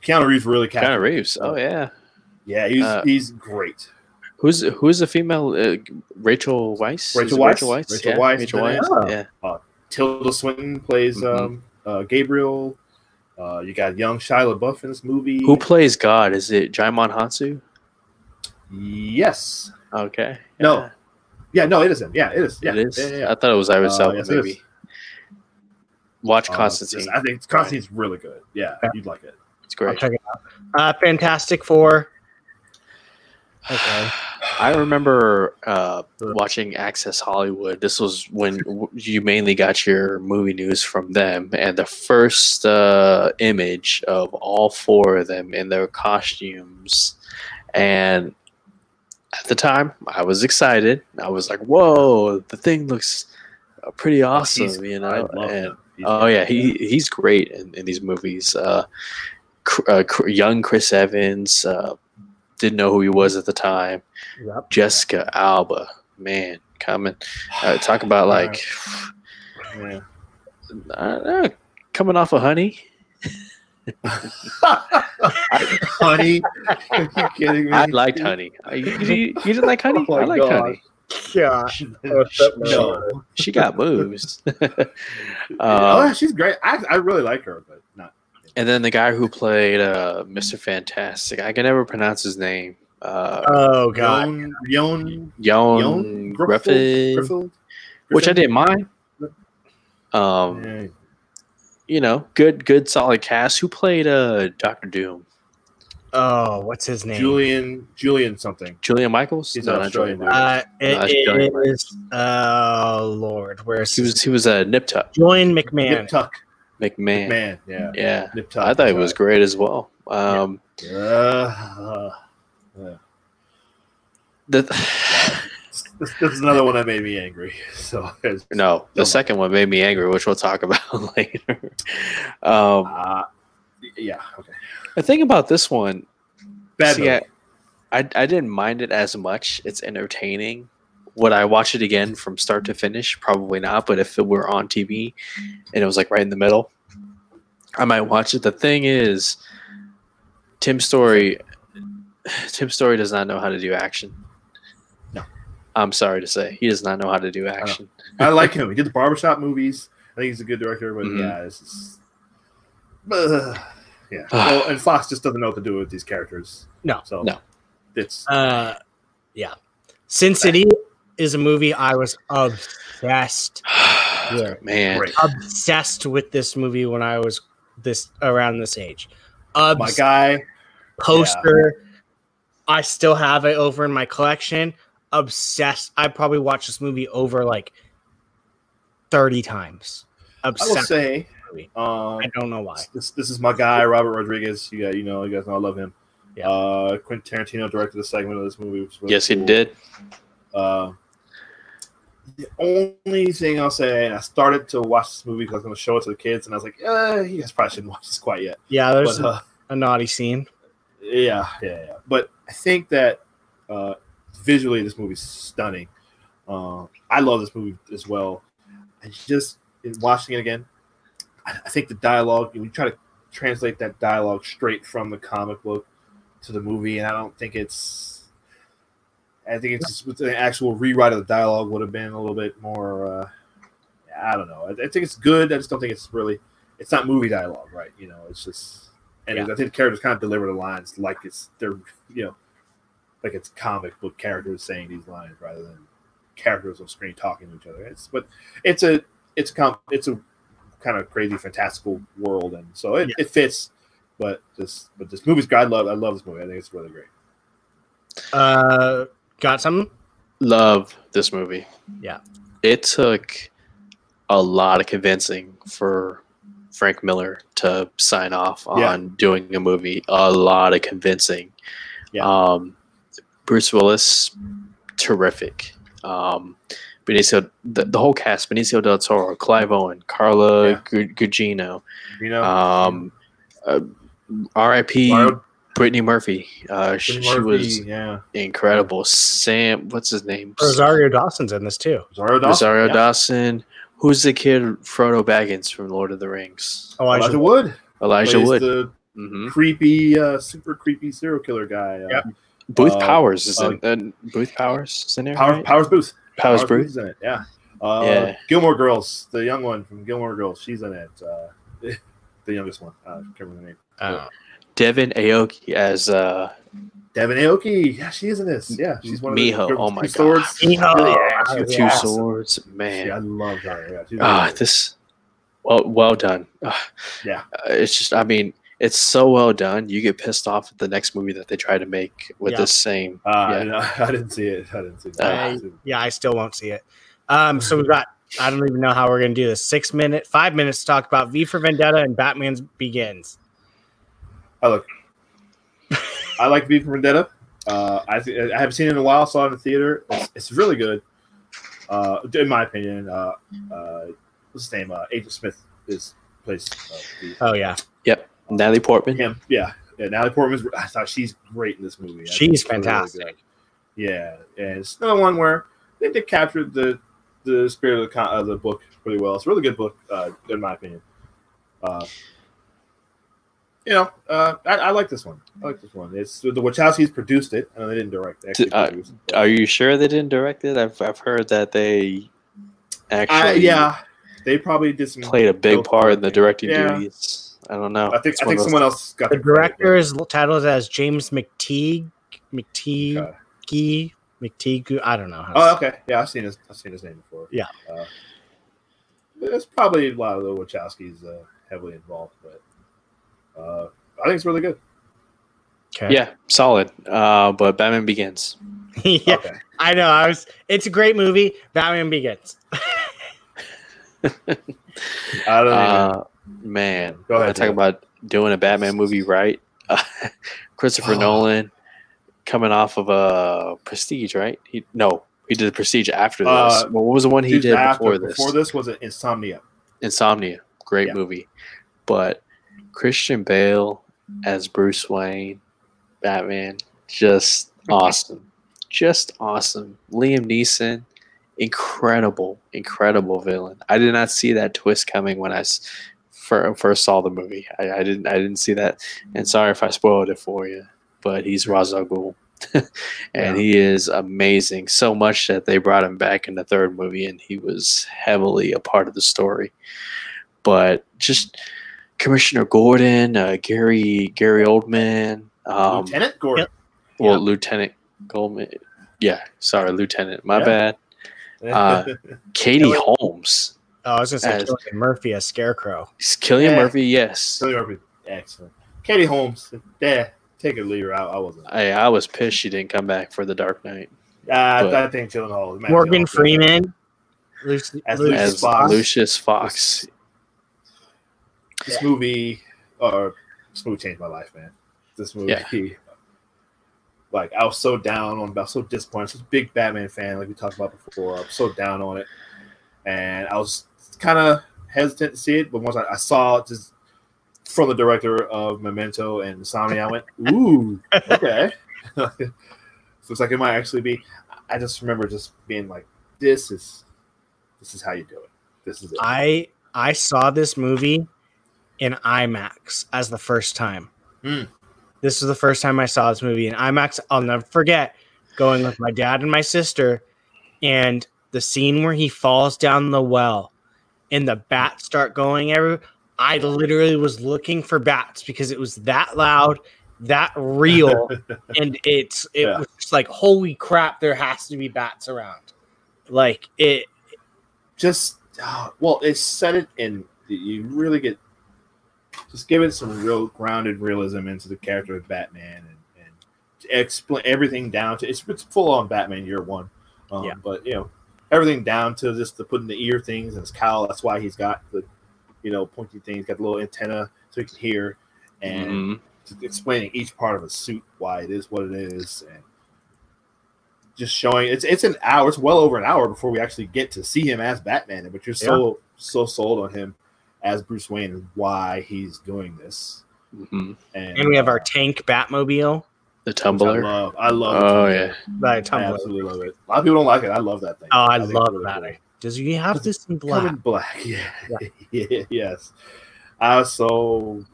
Keanu Reeves really Keanu captured. it. Reeves. Oh yeah. Yeah, he's Uh, he's great. Who's who's the female? Uh, Rachel Weisz. Rachel Is Weisz? Rachel Weisz. Rachel yeah, Weisz, Rachel yeah. Weisz. Yeah. Tilda Swinton plays Mhm. um, uh, Gabriel. Uh, you got young Shia LaBeouf in this movie. Who plays God? Is it Djimon Hounsou? Yes. Okay. No. Yeah, Yeah. No, it is him. Yeah, it is. Yeah, it is. Yeah, yeah, yeah. I thought it was Idris Uh, Elba. yes, maybe. Watch Uh, Constantine. yes, I think Constantine's really good. Yeah, Yeah. you'd like it. it's great. I'll great. check it out. Uh, Fantastic Four. Okay. I remember uh, watching Access Hollywood. This was when you mainly got your movie news from them, and the first uh, image of all four of them in their costumes. And at the time, I was excited. I was like, "Whoa, the thing looks uh, pretty awesome," He's- you know. And oh yeah, he he's great in, in these movies. Uh, uh, young Chris Evans uh, didn't know who he was at the time. Yep. Jessica Alba, man, coming. Uh, talk about like Yeah. I coming off of Honey. Honey, are you kidding me? I liked Honey. I- You, you, you didn't like Honey? Oh I liked God. Honey. Yeah. no. She got moves. oh, um, she's great. I, I really like her, but not. and then the guy who played uh, Mr. Fantastic, I can never pronounce his name. Uh, Oh god. Yon, Yon, Jon Yon Griffin, Griffith? which I didn't mind. Um, Yeah. You know, good, good, solid cast. Who played uh Doctor Doom? Oh, what's his name? Julian, Julian something. Julian Michaels? He's No, an not Julian dude. Michaels. Uh, it No, it's Johnny is. Oh Lord, where's He was he was a Nip Tuck Join Nip McMahon? Tuck. McMahon. Man, yeah. Yeah, Nip Tuck. I thought he that's was great as well. Um, right. Uh, uh, the, this, this is another one that made me angry. So no, the second one made me angry, which we'll talk about later. Um, uh, yeah, okay. the thing about this one, Bad See. I, I I didn't mind it as much. It's entertaining. Would I watch it again from start to finish? Probably not. But if it were on TV and it was like right in the middle, I might watch it. The thing is, Tim Story, Tim Story does not know how to do action. No. I'm sorry to say, he does not know how to do action. I like him. He did the barbershop movies. I think he's a good director, but Mhm. yeah, it's just, uh, yeah. well, and Fox just doesn't know what to do with these characters. No. so No. it's Uh, yeah. Sin City is a movie I was obsessed, Yeah. Man, great. obsessed with this movie when I was this around this age. My guy, poster. I still have it over in my collection. Obsessed. I probably watched this movie over like 30 times. I will say, um, I don't know why. this this is my guy, Robert Rodriguez. You got, you know, you guys know I love him. Yeah. Uh, Quentin Tarantino directed the segment of this movie. Which was really yes, he did. Uh, the only thing I'll say, and I started to watch this movie because I was going to show it to the kids, and I was like, eh, you guys probably shouldn't watch this quite yet. Yeah, there's But uh, a naughty scene. yeah, yeah, yeah. But I think that uh, visually, this movie's stunning. Uh, I love this movie as well. I just in watching it again, I, I think the dialogue. We try to translate that dialogue straight from the comic book to the movie, and I don't think it's. I think it's just with the actual rewrite of the dialogue would have been a little bit more. Uh, I don't know. I, I think it's good. I just don't think it's really. It's not movie dialogue, right? You know, it's just. And Yeah. I think the characters kind of deliver the lines like it's they're you know, like it's comic book characters saying these lines rather than characters on screen talking to each other. It's but it's a it's a com- it's a kind of crazy fantastical world, and so it, Yeah. it fits. But this but this movie's great. I love I love this movie. I think it's really great. Uh, got something? Love this movie. Yeah. It took a lot of convincing for Frank Miller to sign off on Yeah. doing a movie. A lot of convincing. Yeah. Um, Bruce Willis, terrific. Um, Benicio, the, the whole cast: Benicio del Toro, Clive Owen, Carla Yeah. Gugino, You know, um, uh, R.I.P. Mario- Brittany Murphy. Uh, she, Eddie she Murphy, was yeah incredible. Sam, what's his name? Rosario Dawson's in this too. Rosario Dawson. Rosario yeah. Dawson. Who's the kid Frodo Baggins from Lord of the Rings? Elijah. Elijah Wood. Elijah plays Wood. the hmm creepy, uh, super creepy serial killer guy. Uh, Yep. Booth uh, Powers is uh, in. Uh, Booth Powers is in there. Power, right? Powers Boothe. Powers Boothe. is in it. Yeah. Uh, Yeah. Gilmore Girls, the young one from Gilmore Girls, she's in it. Uh, the youngest one. Uh, I can't remember the name. Uh, Devon Aoki as uh, Devon Aoki. Yeah, she is in this. Yeah, she's one of the Miho. the Oh my two God. swords. Miho. Yeah, Oh, she's Two awesome. Swords. Yeah, I love her. Yeah, she's ah, this. Well, well done. Ah, Yeah. uh, it's just. I mean, it's so well done. You get pissed off at the next movie that they try to make with Yeah. the same. Uh, yeah. I didn't see it. I didn't see that. I- yeah, I still won't see it. Um, so we've got I don't even know how we're gonna do this. Six minute, five minutes to talk about V for Vendetta and Batman's Begins. I look. I like V for Vendetta. Uh, I th- I haven't seen it in a while. Saw it in the theater. It's, it's really good. Uh, in my opinion, uh, uh, what's his name? Uh, Agent Smith is plays uh, V. Oh yeah, Natalie Portman. him. Yeah, yeah. Natalie Portman's. I thought she's great in this movie. I She's fantastic. good. yeah, and it's another one where they did capture the the spirit of the con- of the book pretty well. It's a really good book, uh, in my opinion. Uh, you know, uh, I, I like this one. I like this one. It's the Wachowskis produced it, and they didn't direct. Actually Uh, it. Are you sure they didn't direct it? I've I've heard that they actually I, yeah, they probably did some. played a big part in the directing Yeah. duties. I don't know. I think It's I think someone else got the the credit, director is titled as James McTeigue. McTeigue. Okay. McTeigue. I don't know. How Oh, okay. Yeah, I've seen his. I've seen his name before. Yeah. Uh, there's probably a lot of the Wachowskis uh, heavily involved, but uh, I think it's really good. Okay. Yeah, solid. Uh, but Batman Begins. yeah, Okay. I know. I was. It's a great movie. Batman Begins. I don't even. Uh, man, Go ahead, talk about doing a Batman movie right. Christopher Oh. Nolan coming off of a Prestige, right? He no, he did Prestige after this. Uh, what was the one he did after- before this? Before this was it Insomnia. Insomnia, great Yeah. movie. But Christian Bale as Bruce Wayne, Batman, just awesome. Just awesome. Liam Neeson, incredible, incredible villain. I did not see that twist coming when I s- fir- first saw the movie. I, I didn't. I didn't see that. And sorry if I spoiled it for you. But he's Ra's al Ghul, and Yeah. he is amazing. So much that they brought him back in the third movie, and he was heavily a part of the story. But just Commissioner Gordon, uh, Gary Gary Oldman, um, Lieutenant Gordon. well, Yeah. Lieutenant Goldman. Yeah, sorry, Lieutenant. My Yeah. bad. uh, Katie Holmes, Oh, I was gonna say As- Cillian Murphy as Scarecrow. Cillian Yeah. Murphy. Yes, Billy Murphy, excellent. Katie Holmes, yeah, take it or leave her out. I wasn't. I I was pissed she didn't come back for the Dark Knight Uh, But- I think Gyllenhaal. Matt Morgan Gyllenhaal- Freeman. Lucy, As Lucius as Fox. Lucius Fox. This movie, or this movie changed my life, man. This movie, like I was so down on, I was so disappointed. I was a big Batman fan, like we talked about before. I was so down on it, and I was kind of hesitant to see it. But once I, I saw it, just from the director of Memento and Insomnia, I went, "Ooh, okay." so it's like it might actually be. I just remember just being like, "This is, this is how you do it. This is it." I I saw this movie in IMAX as the first time. Hmm. This was the first time I saw this movie in IMAX. I'll never forget going with my dad and my sister, and the scene where he falls down the well, and the bats start going everywhere. I literally was looking for bats because it was that loud, that real, and it's it Yeah. was just like holy crap! There has to be bats around. Like it, just uh, well, it set it in. You really get just give it some real grounded realism into the character of Batman and, and explain everything down to it's, it's full on Batman year one. Um, Yeah. But you know everything down to just the putting the ear things and his cowl. That's why he's got the you know pointy things. Got the little antenna so he can hear and Mhm. explaining each part of a suit why it is what it is and just showing it's it's an hour it's well over an hour before we actually get to see him as batman but you're so so sold on him as bruce wayne and why he's doing this Mhm. and, and we have our uh, tank Batmobile. The which Tumbler. i love i love the Oh Tumbler. yeah. By i absolutely love it a lot of people don't like it i love that thing Oh, I, think it's love really that. cool. Does he have this in Come black? in black yeah, yeah yes i was so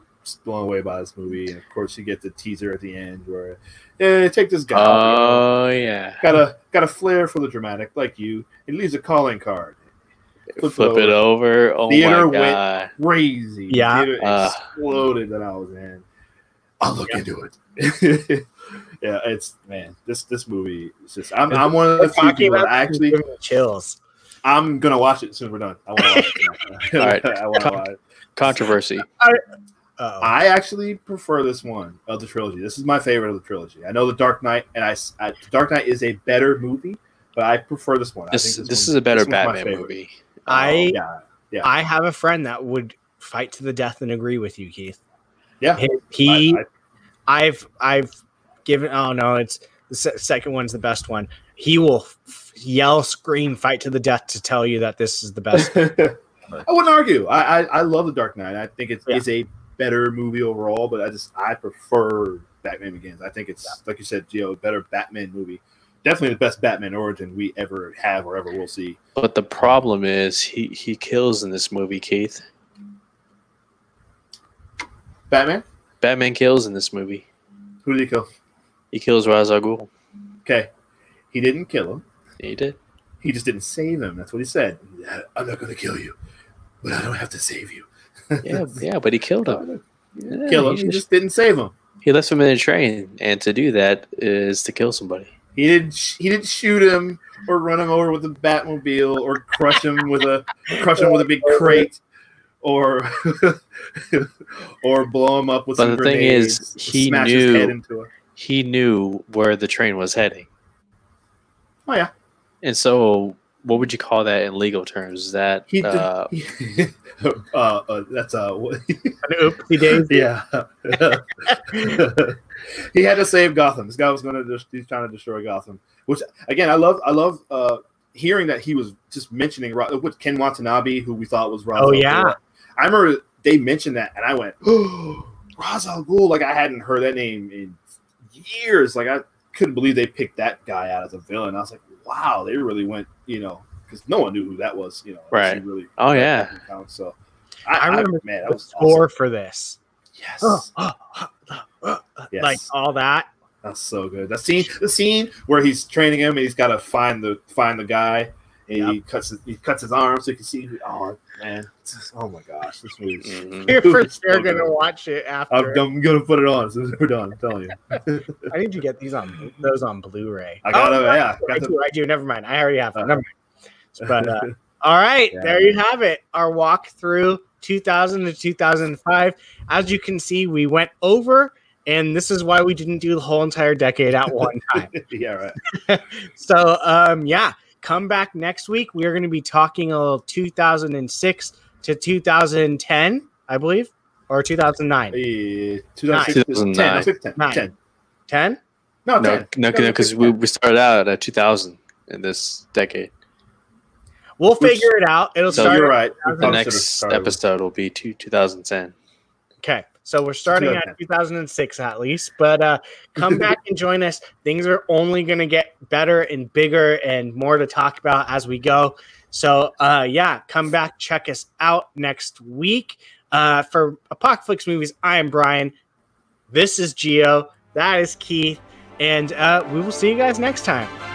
blown away by this movie and of course you get the teaser at the end where yeah take this guy Oh yeah. got a got a flair for the dramatic like you it leaves a calling card Flip it Flip it over. Oh Theater my went- crazy Yeah. Theater Uh. exploded that i was in i'll look into it yeah it's man this this movie is just i'm, I'm one of the few people that actually chills. i'm gonna watch it as soon as we're done i want to watch it All right. i want to watch it Controversy. Uh-oh. I actually prefer this one of the trilogy. This is my favorite of the trilogy. I know the Dark Knight, and I, the Dark Knight is a better movie, but I prefer this one. I This think this one- is a better this one's my Batman favorite. movie. I oh, yeah, yeah. I have a friend that would fight to the death and agree with you, Keith. Yeah. He, he I- I- I've I've given. Oh no, it's the second one's the best one. He will yell, scream, fight to the death to tell you that this is the best. I wouldn't argue. I, I I love the Dark Knight. I think it's Yeah. it's a better movie overall, but I just I prefer Batman Begins. I think it's like you said, Gio, a better Batman movie. Definitely the best Batman origin we ever have or ever will see. But the problem is he he kills in this movie, Keith. Batman? Batman kills in this movie. Who did he kill? He kills Ra's al Ghul. Okay. He didn't kill him. He did. He just didn't save him. That's what he said. I'm not gonna kill you, but I don't have to save you. Yeah, yeah, but he killed him. Yeah, kill him. he He just- just didn't save him. He left him in a train, and to do that is to kill somebody. He didn't. He didn't shoot him or run him over with a Batmobile or crush him with a crush him with a big crate or or blow him up with But some the thing is, he smash his knew- head into a. He knew where the train was heading, Oh yeah, and so what would you call that in legal terms? Is that he. did- uh, he uh, uh, that's uh. what- An oopsie daisy. yeah. he had to save Gotham. This guy was going to. Just, he's trying to destroy Gotham. Which again, I love. I love uh, hearing that he was just mentioning Ra- with Ken Watanabe, who we thought was Ra's Oh, al yeah. Ghul. I remember they mentioned that, and I went, "Oh, Ra's al Ghul!" Like I hadn't heard that name in years. Like I couldn't believe they picked that guy out as a villain. I was like, "Wow, they really went." You know, because no one knew who that was. You know, unless Right. Really. Oh, yeah. So. I I, I remember man, that was score awesome. for this, Yes. Yes. like all that. That's so good. That scene, the scene where he's training him and he's got to find the find the guy, and he cuts his, he cuts his arm so you can see. Who, oh man! Just- oh my gosh, this movie. mhm. You're for It's so sure gonna good. watch it I'm, after. I'm gonna put it on as soon as we're done. I'm telling you. I need to get these on those on Blu-ray. I gotta, Oh, yeah, I got do. I do. Never mind. I already have. them. Uh. Never mind. But uh, all right, Yeah. there you have it. Our walk through 2000 to 2005. As you can see, we went over, and this is why we didn't do the whole entire decade at one time. yeah, right. so, um, yeah, come back next week. We are going to be talking a little 2006 to 2010, I believe, or 2009. Eh, 2006, 2009. 10, 10, Nine. 10. 10? No, No, no, because we, we started out at 2000 in this decade. We'll Which- figure it out. It'll So So start. you're right. The The probably should've next episode will be two, 2010. Okay, so we're starting at 2010. 2006 at least, but uh, come back and join us. Things are only going to get better and bigger and more to talk about as we go. So, uh, yeah, come back, check us out next week. Uh, for Apocalypse Movies, I am Brian. This is Gio. That is Keith. And uh, we will see you guys next time.